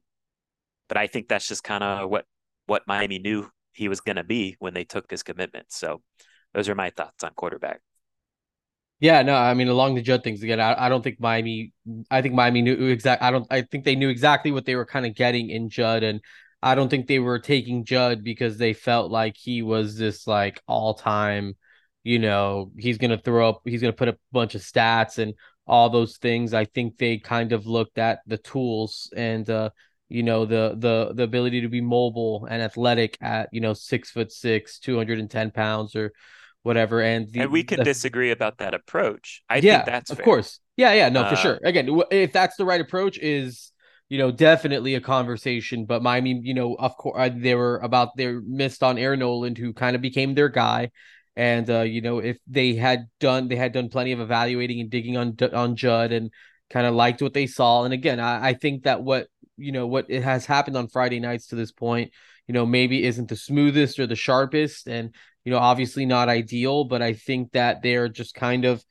but I think that's just kind of what what Miami knew he was going to be when they took his commitment. So those are my thoughts on quarterback. Yeah, no, I mean along the Judd things again. I, I don't think Miami. I think Miami knew exact. I don't. I think they knew exactly what they were kind of getting in Judd, and I don't think they were taking Judd because they felt like he was this like all time. You know, he's gonna throw up. He's gonna put up a bunch of stats and all those things. I think they kind of looked at the tools and uh, you know the the the ability to be mobile and athletic at you know six foot six, two hundred and ten pounds or whatever. And the, and we can the, disagree about that approach. I yeah, think that's of fair. course. Yeah, yeah, no, for Uh, sure. Again, if that's the right approach, is you know definitely a conversation. But my, I mean, you know, of course, they were about they missed on Aaron Noland, who kind of became their guy. And uh, you know, if they had done, they had done plenty of evaluating and digging on on Judd, and kind of liked what they saw. And again, I, I think that what you know what it has happened on Friday nights to this point, you know, maybe isn't the smoothest or the sharpest, and you know, obviously not ideal. But I think that they're just kind of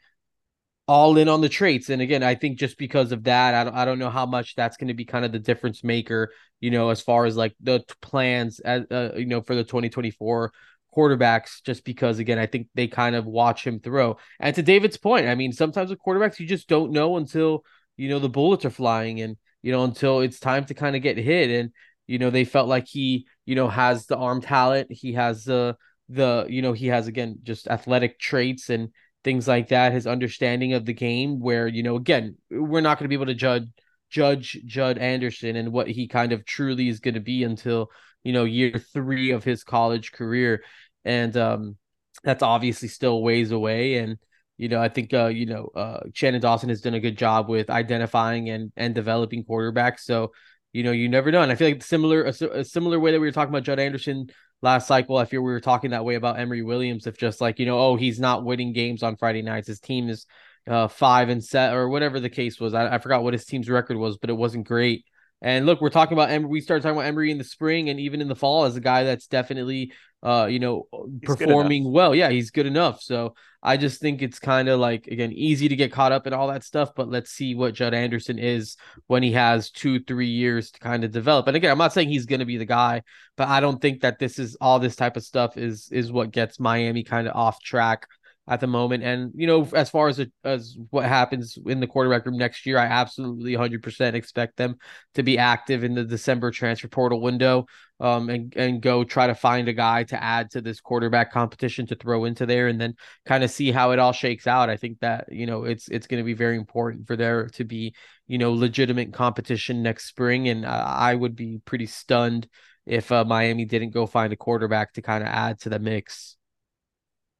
all in on the traits. And again, I think just because of that, I don't, I don't know how much that's going to be kind of the difference maker, you know, as far as like the plans, as uh, you know, for the 2024 quarterbacks. Just because, again, I think they kind of watch him throw. And to David's point, I mean, sometimes with quarterbacks, you just don't know until you know the bullets are flying, and you know until it's time to kind of get hit. And you know, they felt like he, you know, has the arm talent, he has the the, you know, he has again just athletic traits and things like that, his understanding of the game, where, you know, again, we're not going to be able to judge judge Judd Anderson and what he kind of truly is going to be until, you know, year three of his college career. And um that's obviously still ways away. And, you know, I think uh, you know, uh Shannon Dawson has done a good job with identifying and and developing quarterbacks. So, you know, you never know. And I feel like similar a, a similar way that we were talking about Judd Anderson last cycle. I feel we were talking that way about Emory Williams. If just like, you know, oh, he's not winning games on Friday nights. His team is uh, five and set or whatever the case was. I, I forgot what his team's record was, but it wasn't great. And look, we're talking about Emory. We started talking about Emory in the spring and even in the fall as a guy that's definitely, uh, you know, He's performing well. Yeah, he's good enough. So I just think it's kind of like again easy to get caught up in all that stuff. But let's see what Judd Anderson is when he has two, three years to kind of develop. And again, I'm not saying he's going to be the guy, but I don't think that this is all this type of stuff is is what gets Miami kind of off track at the moment. And you know, as far as as what happens in the quarterback room next year, I absolutely 100% expect them to be active in the December transfer portal window, um, and and go try to find a guy to add to this quarterback competition to throw into there, and then kind of see how it all shakes out. I think that you know it's it's going to be very important for there to be you know legitimate competition next spring, and uh, I would be pretty stunned if uh, Miami didn't go find a quarterback to kind of add to the mix.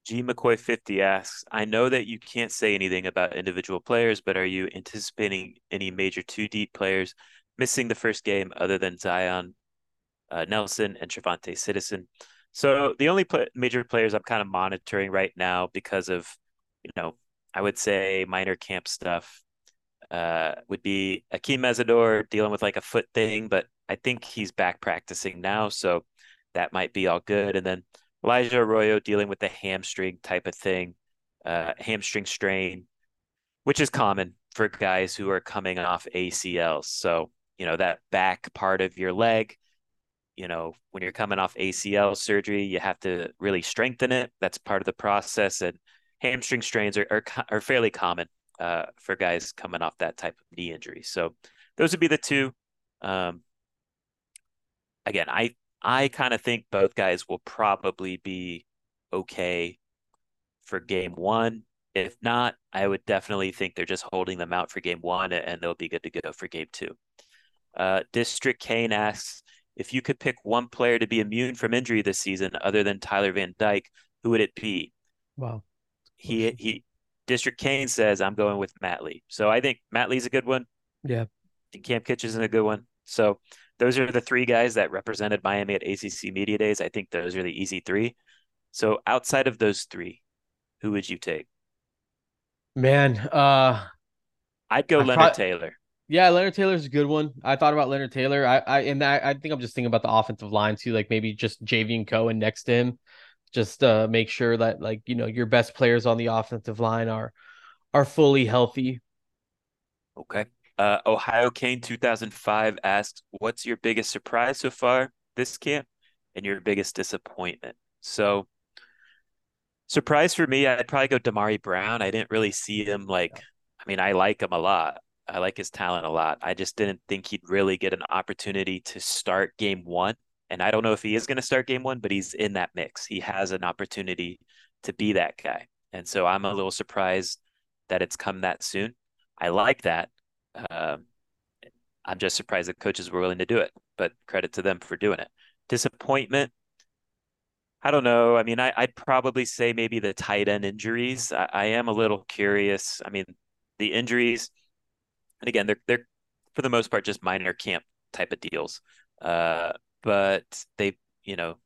G McCoy 50 asks, I know that you can't say anything about individual players, but are you anticipating any major two deep players missing the first game other than Zion uh, Nelson and TreVonte' Citizen? So the only major players I'm kind of monitoring right now because of, you know, I would say minor camp stuff uh, would be Akeem Mesidor dealing with like a foot thing, but I think he's back practicing now. So that might be all good. And then Elijah Arroyo dealing with the hamstring type of thing, uh, hamstring strain, which is common for guys who are coming off ACLs. So, you know, that back part of your leg, you know, when you're coming off ACL surgery, you have to really strengthen it. That's part of the process. And hamstring strains are, are, are fairly common uh, for guys coming off that type of knee injury. So those would be the two. Um, again, I I kind of think both guys will probably be okay for game one. If not, I would definitely think they're just holding them out for game one and they'll be good to go for game two. Uh, District Kane asks if you could pick one player to be immune from injury this season other than Tyler Van Dyke, who would it be? Wow. He he District Kane says I'm going with Matt Lee. So I think Matt Lee's a good one. Yeah. Cam Kinchens is a good one. So those are the three guys that represented Miami at ACC Media Days. I think those are the easy three. So outside of those three, who would you take? Man, uh, I'd go I'd Leonard Taylor. Yeah, Leonard Taylor's a good one. I thought about Leonard Taylor. I, I and I, I think I'm just thinking about the offensive line too, like maybe just Javion Cohen next to him, just uh make sure that like you know your best players on the offensive line are are fully healthy. Okay. Uh, Ohio Kane 2005 asks, "What's your biggest surprise so far this camp, and your biggest disappointment?" So, surprise for me, I'd probably go Damari Brown. I didn't really see him like. I mean, I like him a lot. I like his talent a lot. I just didn't think he'd really get an opportunity to start game one. And I don't know if he is going to start game one, but he's in that mix. He has an opportunity to be that guy. And so I'm a little surprised that it's come that soon. I like that. Um, I'm just surprised that coaches were willing to do it, but credit to them for doing it. Disappointment. I don't know. I mean, I, would probably say maybe the tight end injuries. I, I am a little curious. I mean, the injuries, and again, they're they're for the most part just minor camp type of deals. Uh, but they, you know,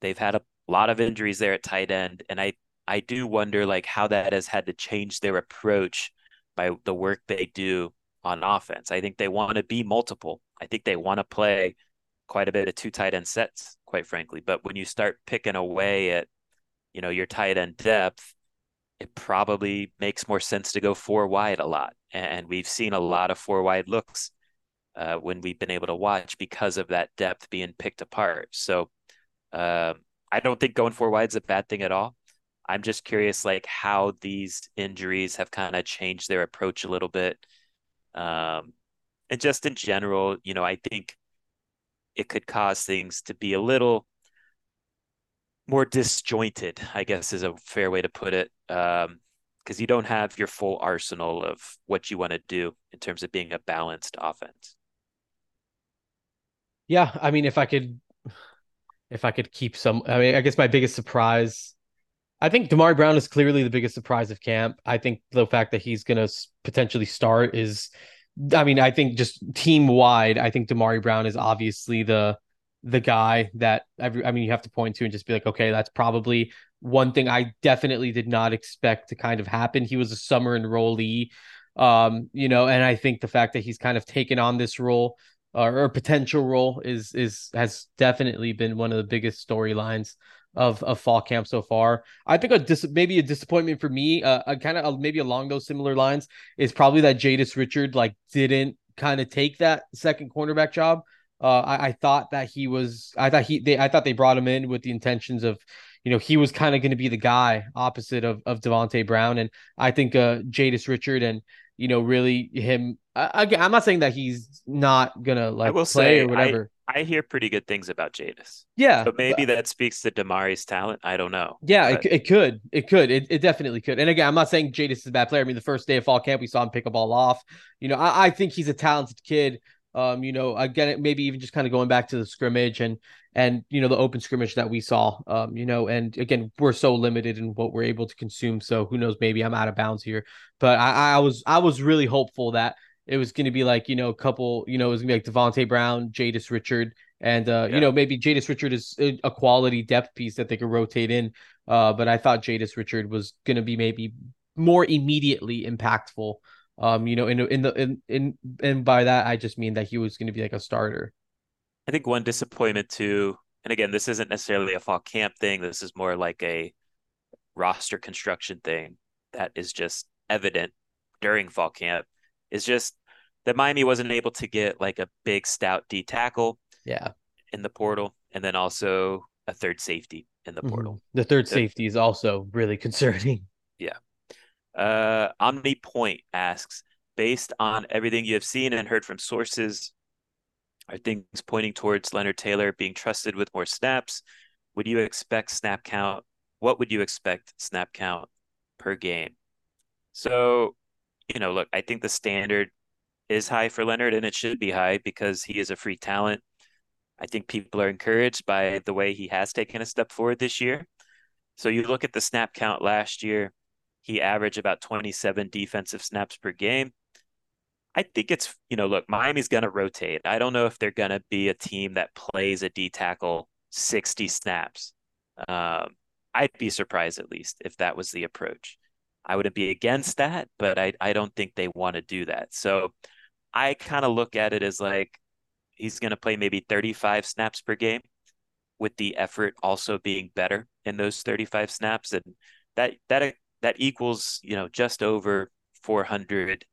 they've had a lot of injuries there at tight end, and I I do wonder like how that has had to change their approach by the work they do on offense. I think they want to be multiple. I think they want to play quite a bit of two tight end sets, quite frankly. But when you start picking away at, you know, your tight end depth, it probably makes more sense to go four wide a lot. And we've seen a lot of four wide looks uh, when we've been able to watch because of that depth being picked apart. So um, I don't think going four wide is a bad thing at all. I'm just curious, like how these injuries have kind of changed their approach a little bit. Um, and just in general, you know, I think it could cause things to be a little more disjointed, I guess is a fair way to put it. Um, because you don't have your full arsenal of what you want to do in terms of being a balanced offense. Yeah, I mean, if I could, if I could keep some, I mean, I guess my biggest surprise, I think Damari Brown is clearly the biggest surprise of camp. I think the fact that he's going to potentially start is, I mean, I think just team wide, I think Damari Brown is obviously the the guy that every, I mean, you have to point to and just be like, okay, that's probably one thing I definitely did not expect to kind of happen. He was a summer enrollee, um, you know, and I think the fact that he's kind of taken on this role uh, or potential role is is has definitely been one of the biggest storylines of of fall camp so far. I think a dis- maybe a disappointment for me, uh, a kind of uh, maybe along those similar lines, is probably that Jadais Richard like didn't kind of take that second cornerback job. Uh, I, I thought that he was. I thought he. They. I thought they brought him in with the intentions of, you know, he was kind of going to be the guy opposite of of Davonte Brown, and I think uh Jadais Richard and you know really him. Again, I'm not saying that he's not gonna like play say, or whatever. I, I hear pretty good things about Jadais. Yeah, but maybe that speaks to Damari's talent. I don't know. Yeah, but... it, it could. It could. It, it definitely could. And again, I'm not saying Jadais is a bad player. I mean, the first day of fall camp, we saw him pick a ball off. You know, I, I think he's a talented kid. Um, you know, again, maybe even just kind of going back to the scrimmage and and you know the open scrimmage that we saw. Um, you know, and again, we're so limited in what we're able to consume. So who knows? Maybe I'm out of bounds here. But I, I was I was really hopeful that it was going to be like you know a couple. You know, it was going to be like Davonte Brown, Jadais Richard, and uh, yeah. you know maybe Jadais Richard is a quality depth piece that they could rotate in. Uh, but I thought Jadais Richard was going to be maybe more immediately impactful um, you know, in in the in in and by that I just mean that he was going to be like a starter. I think one disappointment too, and again, this isn't necessarily a fall camp thing. This is more like a roster construction thing that is just evident during fall camp. Is just that Miami wasn't able to get like a big stout D tackle, yeah, in the portal, and then also a third safety in the mm-hmm. portal. Mm-hmm. The third safety is also really concerning. Yeah. Uh, OmniPoint asks, based on everything you have seen and heard from sources, are things pointing towards Leonard Taylor being trusted with more snaps? Would you expect snap count? What would you expect snap count per game? So, you know, look, I think the standard is high for Leonard and it should be high because he is a free talent. I think people are encouraged by the way he has taken a step forward this year. So you look at the snap count last year, he averaged about 27 defensive snaps per game. I think it's, you know, look, Miami's going to rotate. I don't know if they're going to be a team that plays a D tackle 60 snaps. Um, I'd be surprised at least if that was the approach. I wouldn't be against that, but I, I don't think they want to do that. So I kind of look at it as like he's going to play maybe 35 snaps per game with the effort also being better in those 35 snaps and that that that equals, you know, just over 400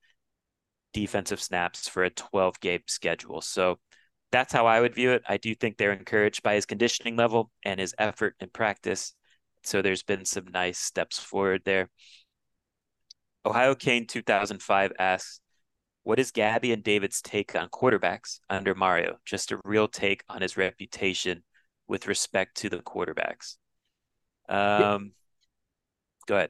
defensive snaps for a 12 game schedule. So that's how I would view it. I do think they're encouraged by his conditioning level and his effort in practice. So there's been some nice steps forward there. Ohio Kane 2005 asks, What is Gabby and David's take on quarterbacks under Mario? Just a real take on his reputation with respect to the quarterbacks. Um, go ahead.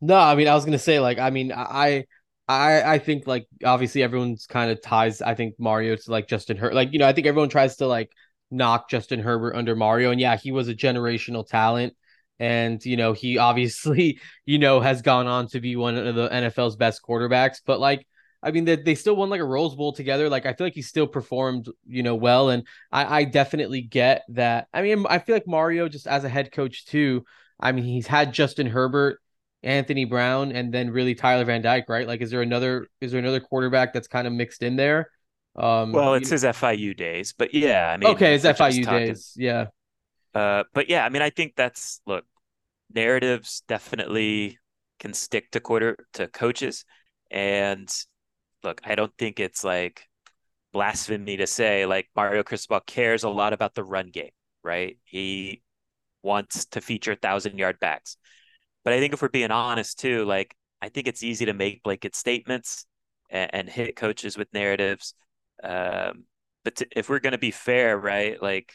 No, I mean, I was gonna say, like, I mean, I, I, I think, like, obviously, everyone's kind of ties. I think Mario to like Justin Herbert. Like, you know, I think everyone tries to like knock Justin Herbert under Mario, and yeah, he was a generational talent, and you know, he obviously, you know, has gone on to be one of the NFL's best quarterbacks. But like, I mean, they, they still won like a Rose Bowl together. Like, I feel like he still performed, you know, well, and I, I definitely get that. I mean, I feel like Mario just as a head coach too. I mean, he's had Justin Herbert Anthony Brown and then really Tyler Van Dyke, right? Like, is there another is there another quarterback that's kind of mixed in there? Um, well, it's his FIU days, but yeah, I mean, okay, his FIU days, yeah. Uh, but yeah, I mean, I think that's look, narratives definitely can stick to quarter to coaches, and look, I don't think it's like blasphemy to say like Mario Cristobal cares a lot about the run game, right? He wants to feature thousand yard backs. But I think if we're being honest too, like I think it's easy to make blanket statements and, and hit coaches with narratives. Um, but to, if we're going to be fair, right? Like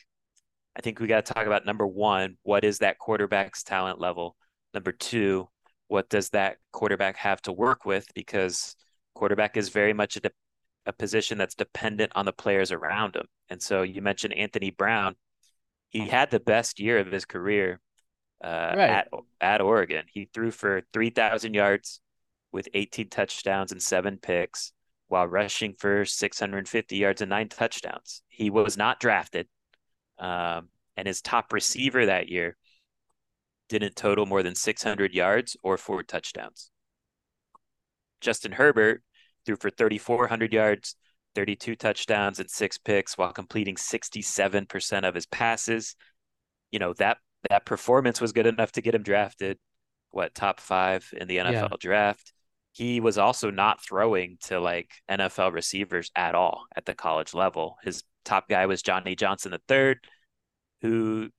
I think we got to talk about number one, what is that quarterback's talent level? Number two, what does that quarterback have to work with? Because quarterback is very much a, de- a position that's dependent on the players around him. And so you mentioned Anthony Brown. He had the best year of his career uh, right. at at Oregon. He threw for three thousand yards with 18 touchdowns and seven picks, while rushing for 650 yards and nine touchdowns. He was not drafted, um, and his top receiver that year didn't total more than 600 yards or four touchdowns. Justin Herbert threw for 3,400 yards, 32 touchdowns, and six picks while completing 67% of his passes. You know, that that performance was good enough to get him drafted, what top five in the NFL yeah. draft. He was also not throwing to like NFL receivers at all at the college level. His top guy was Johnny Johnson III, who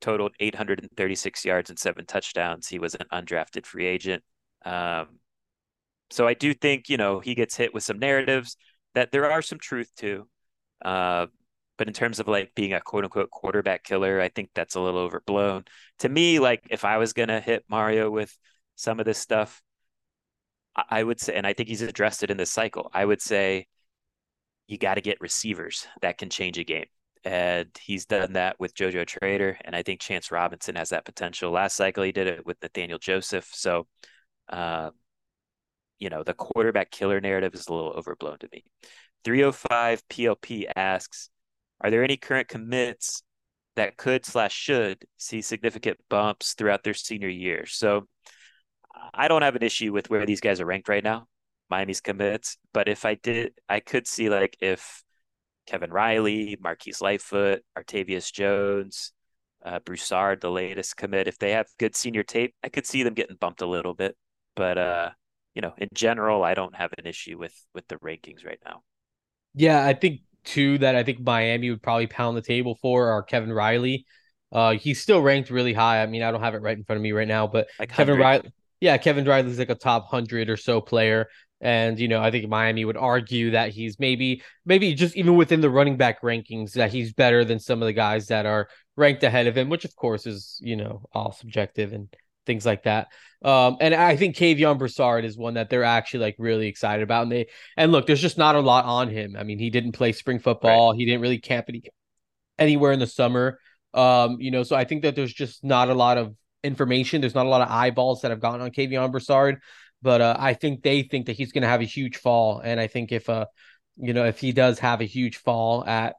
totaled 836 yards and seven touchdowns. He was an undrafted free agent. Um, so I do think, you know, he gets hit with some narratives that there are some truth to. Uh, but in terms of like being a quote unquote quarterback killer, I think that's a little overblown. To me, like if I was gonna hit Mario with some of this stuff, I would say, and I think he's addressed it in this cycle. I would say you got to get receivers that can change a game. And he's done that with JoJo Trader. And I think Chance Robinson has that potential. Last cycle, he did it with Nathaniel Joseph. So, uh, you know, the quarterback killer narrative is a little overblown to me. 305 PLP asks, are there any current commits that could slash should see significant bumps throughout their senior year? So I don't have an issue with where these guys are ranked right now, Miami's commits. But if I did, I could see like if Kevin Riley, Marquise Lightfoot, Artavius Jones, uh, Broussard, the latest commit, if they have good senior tape, I could see them getting bumped a little bit. But uh, you know, in general, I don't have an issue with with the rankings right now. Yeah, I think two that I think Miami would probably pound the table for are Kevin Riley. Uh, he's still ranked really high. I mean, I don't have it right in front of me right now, but like Kevin Riley, yeah, Kevin Riley's like a top hundred or so player. And you know, I think Miami would argue that he's maybe, maybe just even within the running back rankings, that he's better than some of the guys that are ranked ahead of him, which of course is you know all subjective and things like that. Um, and I think Kavion Broussard is one that they're actually like really excited about. And they and look, there's just not a lot on him. I mean, he didn't play spring football. Right. He didn't really camp any, anywhere in the summer. Um, you know, so I think that there's just not a lot of information. There's not a lot of eyeballs that have gone on Kavion Broussard. But uh, I think they think that he's going to have a huge fall. And I think if uh, you know, if he does have a huge fall at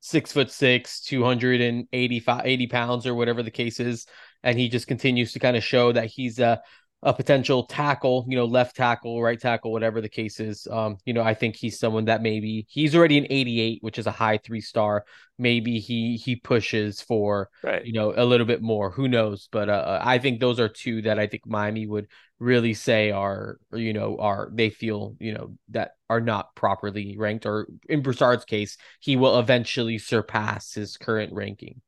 six foot six, 285, 80 pounds or whatever the case is, and he just continues to kind of show that he's a a potential tackle, you know, left tackle, right tackle, whatever the case is. Um, you know, I think he's someone that maybe he's already an 88, which is a high three star. Maybe he he pushes for right. you know a little bit more. Who knows? But uh, uh, I think those are two that I think Miami would really say are you know are they feel you know that are not properly ranked. Or in Broussard's case, he will eventually surpass his current ranking.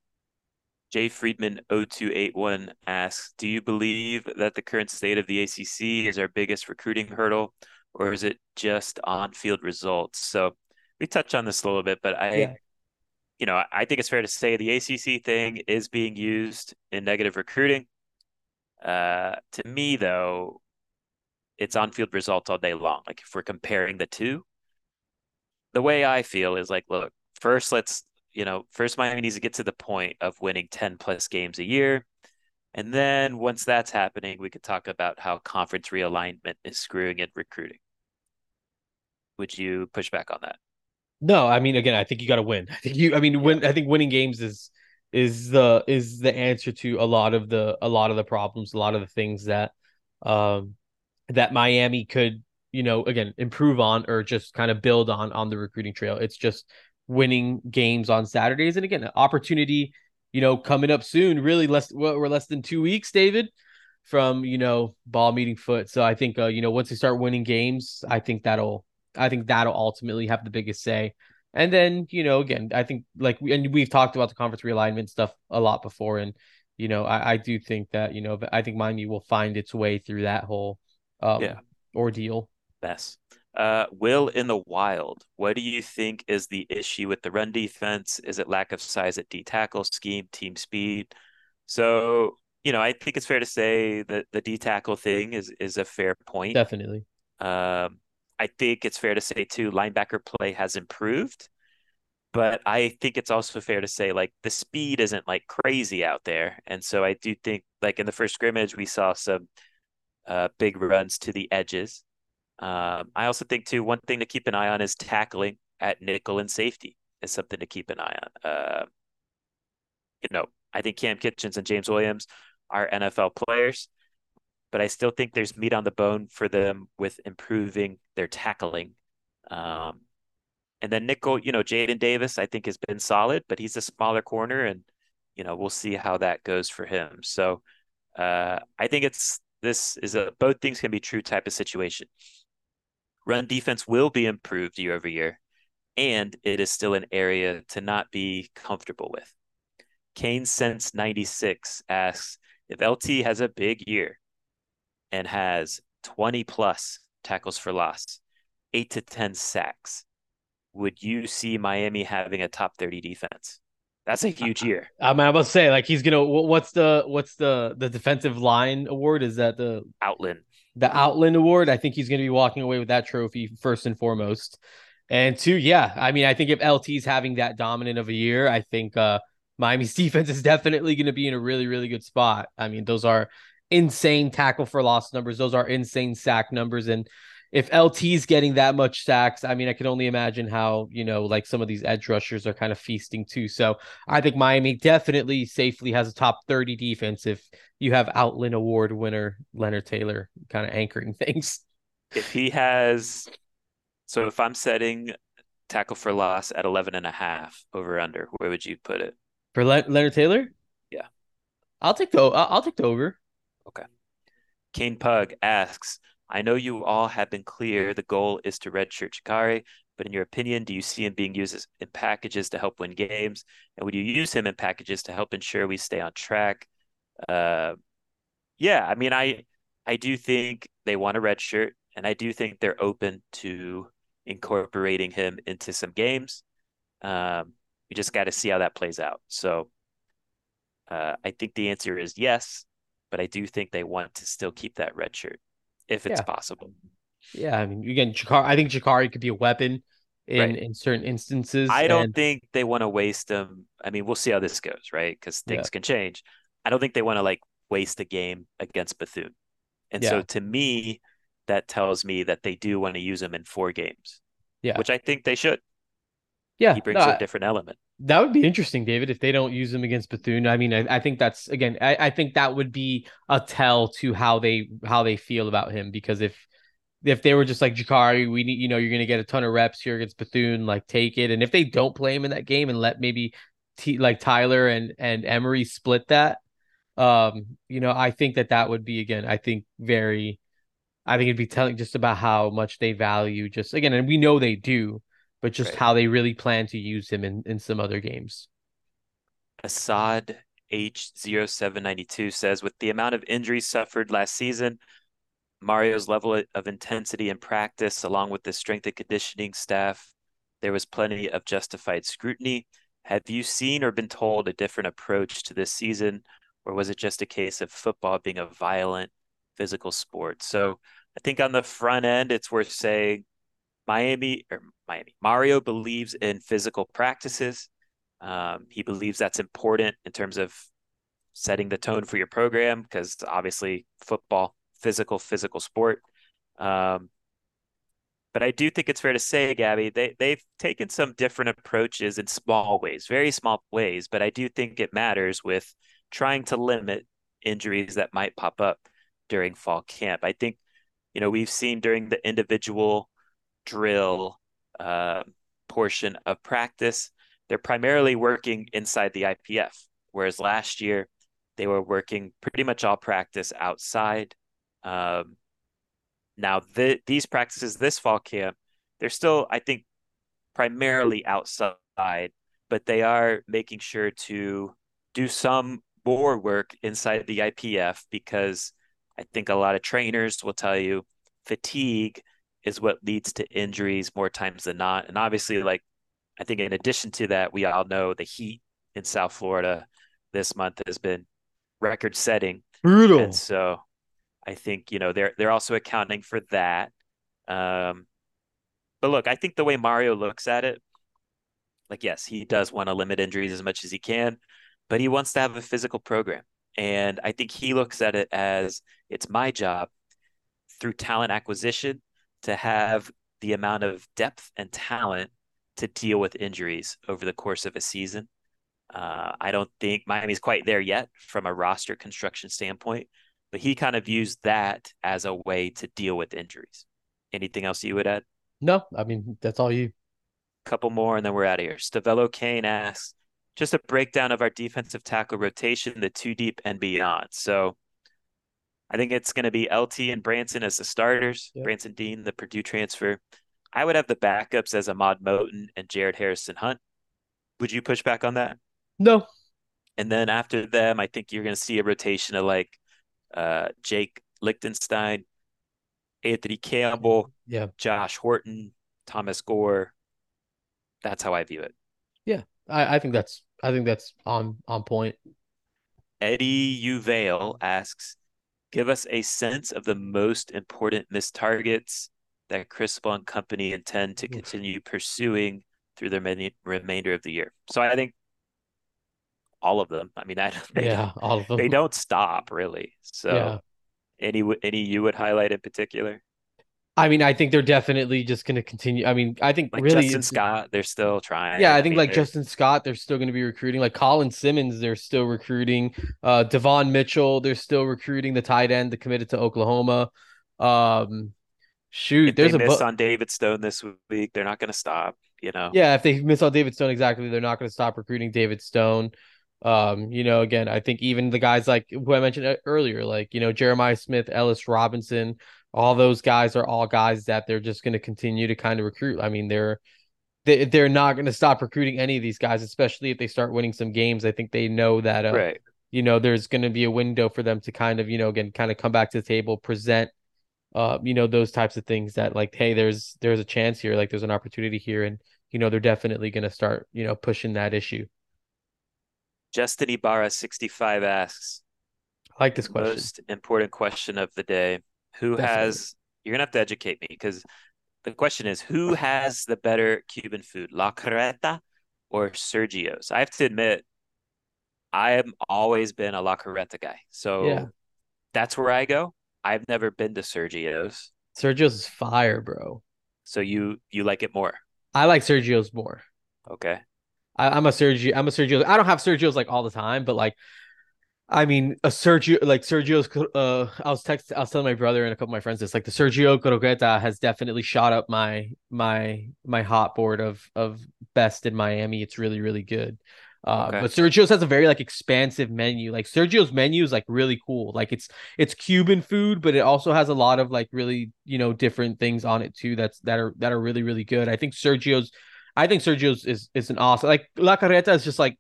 Jay Friedman 0281 asks, do you believe that the current state of the ACC is our biggest recruiting hurdle or is it just on-field results? So we touched on this a little bit, but I yeah. you know, I think it's fair to say the ACC thing is being used in negative recruiting. Uh, to me though, it's on-field results all day long. Like if we're comparing the two, the way I feel is like, look, first let's you know, first Miami needs to get to the point of winning 10 plus games a year. And then once that's happening, we could talk about how conference realignment is screwing in recruiting. Would you push back on that? No, I mean, again, I think you got to win. I think you, I mean, win. I think winning games is is the is the answer to a lot of the a lot of the problems, a lot of the things that um that Miami could, you know, again, improve on or just kind of build on on the recruiting trail. It's just winning games on Saturdays. And again, an opportunity, you know, coming up soon, really less, well, we're less than two weeks, David, from, you know, ball meeting foot. So I think, uh, you know, once they start winning games, I think that'll, I think that'll ultimately have the biggest say. And then, you know, again, I think like, we, and we've talked about the conference realignment stuff a lot before. And, you know, I, I do think that, you know, I think Miami will find its way through that whole um, yeah. ordeal. Best. Uh, Will in the wild, what do you think is the issue with the run defense? Is it lack of size at D tackle scheme, team speed? So, you know, I think it's fair to say that the D tackle thing is is a fair point. Definitely. Um, I think it's fair to say too, linebacker play has improved, but I think it's also fair to say like the speed isn't like crazy out there, and so I do think like in the first scrimmage we saw some uh, big runs to the edges. Um, I also think too one thing to keep an eye on is tackling at nickel and safety is something to keep an eye on. Uh, you know, I think Cam Kinchens and James Williams are NFL players, but I still think there's meat on the bone for them with improving their tackling. Um, and then nickel, you know, Jaden Davis, I think has been solid, but he's a smaller corner, and you know, we'll see how that goes for him. So, uh, I think it's this is a both things can be true type of situation. Run defense will be improved year over year, and it is still an area to not be comfortable with. Kane Sense 96 asks if LT has a big year and has 20 plus tackles for loss, eight to 10 sacks, would you see Miami having a top 30 defense? That's a huge year. I'm about to say, like, he's gonna. What's the what's the the defensive line award? Is that the Outland? The Outland Award. I think he's going to be walking away with that trophy first and foremost. And two, yeah, I mean, I think if LT's having that dominant of a year, I think uh, Miami's defense is definitely going to be in a really, really good spot. I mean, those are insane tackle for loss numbers. Those are insane sack numbers. And if LT's getting that much sacks, I mean, I can only imagine how, you know, like some of these edge rushers are kind of feasting too. So I think Miami definitely safely has a top 30 defense if you have Outland Award winner Leonard Taylor kind of anchoring things. If he has, so if I'm setting tackle for loss at 11 and a half over under, where would you put it? For Le- Leonard Taylor? Yeah. I'll take the, I'll take the over. Okay. Kane Pug asks, I know you all have been clear the goal is to redshirt Jacurri, but in your opinion, do you see him being used as, in packages to help win games? And would you use him in packages to help ensure we stay on track? Uh, yeah, I mean, I I do think they want a red shirt, and I do think they're open to incorporating him into some games. Um, we just got to see how that plays out. So uh, I think the answer is yes, but I do think they want to still keep that red shirt if it's yeah. possible. Yeah, I mean, again, Jacurri, I think Jacurri could be a weapon in right. in certain instances. I don't think they want to waste him. I mean, we'll see how this goes, right? Because things yeah. can change. I don't think they want to like waste a game against Bethune. And yeah. so to me, that tells me that they do want to use him in four games. Yeah. Which I think they should. Yeah, he brings no, a different element. That would be interesting, David, if they don't use him against Bethune. I mean, I, I think that's again, I, I, think that would be a tell to how they how they feel about him because if if they were just like Jacurri, we need, you know, you're gonna get a ton of reps here against Bethune, like take it. And if they don't play him in that game and let maybe T, like Tyler and and Emory split that, um, you know, I think that that would be again, I think very, I think it'd be telling just about how much they value just again, and we know they do, but just right. how they really plan to use him in in some other games. Assad H0792 says, with the amount of injuries suffered last season, Mario's level of intensity in practice, along with the strength and conditioning staff, there was plenty of justified scrutiny. Have you seen or been told a different approach to this season, or was it just a case of football being a violent physical sport? So I think on the front end, it's worth saying Miami or Miami Mario believes in physical practices. Um, he believes that's important in terms of setting the tone for your program because obviously football physical physical sport. Um, but I do think it's fair to say, Gaby, they they've taken some different approaches in small ways, very small ways. But I do think it matters with trying to limit injuries that might pop up during fall camp. I think, you know, we've seen during the individual drill uh, portion of practice, they're primarily working inside the IPF, whereas last year they were working pretty much all practice outside. Um, now, the, these practices this fall camp, they're still, I think, primarily outside, but they are making sure to do some more work inside the IPF because I think a lot of trainers will tell you fatigue is what leads to injuries more times than not. And obviously, like, I think in addition to that, we all know the heat in South Florida this month has been record setting. Brutal. And so I think you know they're they're also accounting for that. Um, but look, I think the way Mario looks at it, like yes, he does want to limit injuries as much as he can, but he wants to have a physical program, and I think he looks at it as it's my job through talent acquisition to have the amount of depth and talent to deal with injuries over the course of a season. Uh, I don't think Miami's quite there yet from a roster construction standpoint, but he kind of views that as a way to deal with injuries. Anything else you would add? No, I mean that's all you. Couple more, and then we're out of here. Stavello Kane asks, just a breakdown of our defensive tackle rotation, the two deep and beyond. So I think it's going to be LT and Branson as the starters. Yep. Branson Deen, the Purdue transfer. I would have the backups as Ahmad Moten and Jared Harrison Hunt. Would you push back on that? No. And then after them, I think you're going to see a rotation of like uh, Jake Lichtenstein, Anthony Campbell, yeah, Josh Horton, Thomas Gore. That's how I view it. Yeah, I, I think that's I think that's on on point. Eddie Uvale asks, give us a sense of the most important missed targets that Cristobal and company intend to continue pursuing through the many, remainder of the year. So I think all of them. I mean, that they, yeah, all of them. They don't stop really. So, yeah. any any you would highlight in particular? I mean, I think they're definitely just going to continue. I mean, I think like really Justin Scott, they're still trying. Yeah, I think I mean, like they're... Justin Scott, they're still going to be recruiting. Like Colin Simmons, they're still recruiting. Uh, Devon Mitchell, they're still recruiting the tight end, the committed to Oklahoma. Um, shoot, if there's a miss bu- on David Stone this week. They're not going to stop. You know. Yeah, if they miss on David Stone, exactly, they're not going to stop recruiting David Stone. Um, you know, again, I think even the guys like who I mentioned earlier, like you know Jeremiah Smith, Ellis Robinson, all those guys are all guys that they're just going to continue to kind of recruit. I mean, they're they, they're not going to stop recruiting any of these guys, especially if they start winning some games. I think they know that, uh, right. you know, there's going to be a window for them to kind of, you know, again, kind of come back to the table, present, uh, you know, those types of things that like, hey, there's there's a chance here, like there's an opportunity here, and you know, they're definitely going to start, you know, pushing that issue. Justin Ibarra 65 asks, I like this question. Most important question of the day. Who Definitely. has, you're going to have to educate me because the question is who has the better Cuban food, La Carreta or Sergio's? I have to admit, I have always been a La Carreta guy. So yeah. that's where I go. I've never been to Sergio's. Sergio's is fire, bro. So you you like it more? I like Sergio's more. Okay. I, am a Sergio. I'm a Sergio. I don't have Sergio's like all the time, but like, I mean, a Sergio like Sergio's. Uh, I was text. I was telling my brother and a couple of my friends this. Like the Sergio Croqueta has definitely shot up my my my hot board of of best in Miami. It's really really good. Uh, okay. but Sergio's has a very like expansive menu. Like Sergio's menu is like really cool. Like it's it's Cuban food, but it also has a lot of like really you know different things on it too. That's that are that are really really good. I think Sergio's I think Sergio's is is an awesome like La Carreta is just like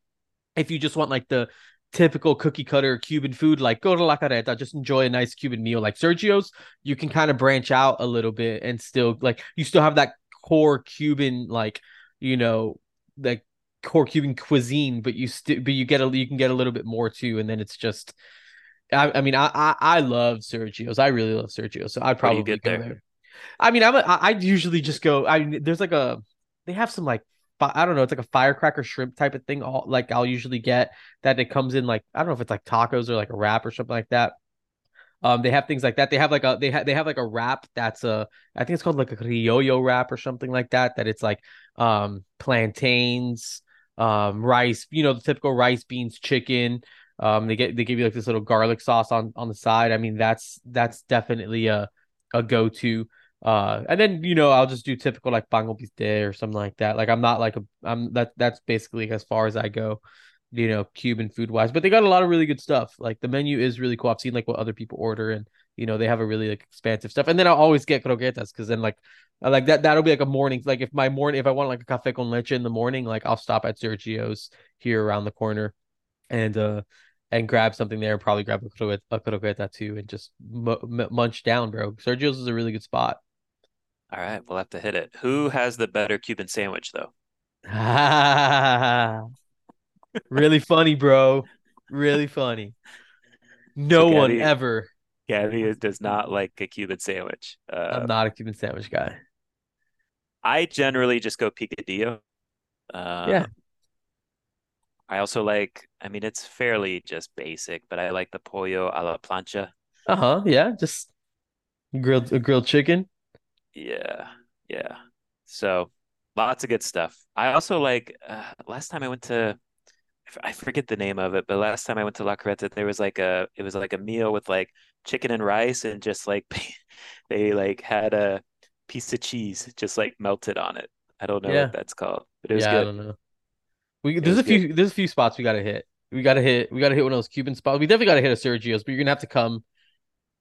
if you just want like the typical cookie cutter Cuban food, like go to La Carreta, just enjoy a nice Cuban meal. Like Sergio's, you can kind of branch out a little bit and still like you still have that core Cuban like you know like core Cuban cuisine, but you still but you get a you can get a little bit more too, and then it's just. I, I mean, I, I, I love Sergio's. I really love Sergio's, so I'd probably get there? there. I mean, I'm a, I usually just go. I there's like a they have some like I don't know, it's like a firecracker shrimp type of thing. All like I'll usually get that it comes in like I don't know if it's like tacos or like a wrap or something like that. Um, they have things like that. They have like a they have they have like a wrap that's a I think it's called like a criollo wrap or something like that. That it's like um plantains, um rice, you know the typical rice, beans, chicken. Um, they get they give you like this little garlic sauce on on the side. I mean that's that's definitely a a go to. Uh, and then you know I'll just do typical like Bango Day or something like that. Like I'm not like a I'm that that's basically as far as I go, you know, Cuban food wise. But they got a lot of really good stuff. Like the menu is really cool. I've seen like what other people order, and you know they have a really like expansive stuff. And then I'll always get croquetas because then like I like that that'll be like a morning. Like if my morning if I want like a cafe con leche in the morning, like I'll stop at Sergio's here around the corner, and uh and grab something there and probably grab a a croqueta too and just m- munch down, bro. Sergio's is a really good spot. All right, we'll have to hit it. Who has the better Cuban sandwich though? really funny, bro. Really funny. No so one ever. Gaby does not like a Cuban sandwich. Uh, I'm not a Cuban sandwich guy. I generally just go picadillo. Uh, yeah. I also like. I mean, it's fairly just basic, but I like the pollo a la plancha. Uh huh. Yeah, just grilled grilled chicken. Yeah, yeah. So lots of good stuff. I also like uh, last time I went to I forget the name of it, but last time I went to La Carreta, there was like a it was like a meal with like chicken and rice and just like they like had a piece of cheese just like melted on it. I don't know yeah. what that's called, but it was yeah, good. I don't know. We there's a few good. there's a few spots we gotta hit. We gotta hit we gotta hit one of those Cuban spots. We definitely gotta hit a Sergio's, but you're gonna have to come.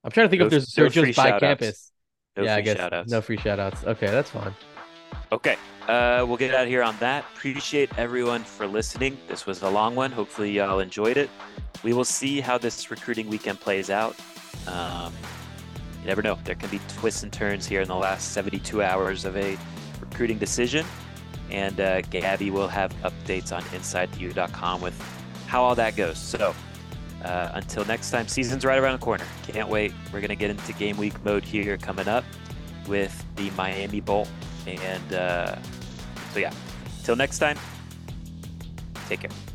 I'm trying to think if there's a Sergio's by campus. No yeah, I guess shout-outs. no free shoutouts. Okay, that's fine. Okay, uh, we'll get out of here on that. Appreciate everyone for listening. This was a long one. Hopefully, y'all enjoyed it. We will see how this recruiting weekend plays out. Um, you never know. There can be twists and turns here in the last 72 hours of a recruiting decision. And uh, Gaby will have updates on InsideTheU.com with how all that goes. So, uh, until next time, season's right around the corner. Can't wait. We're going to get into game week mode here coming up with the Miami Bowl. And uh, so, yeah, until next time, take care.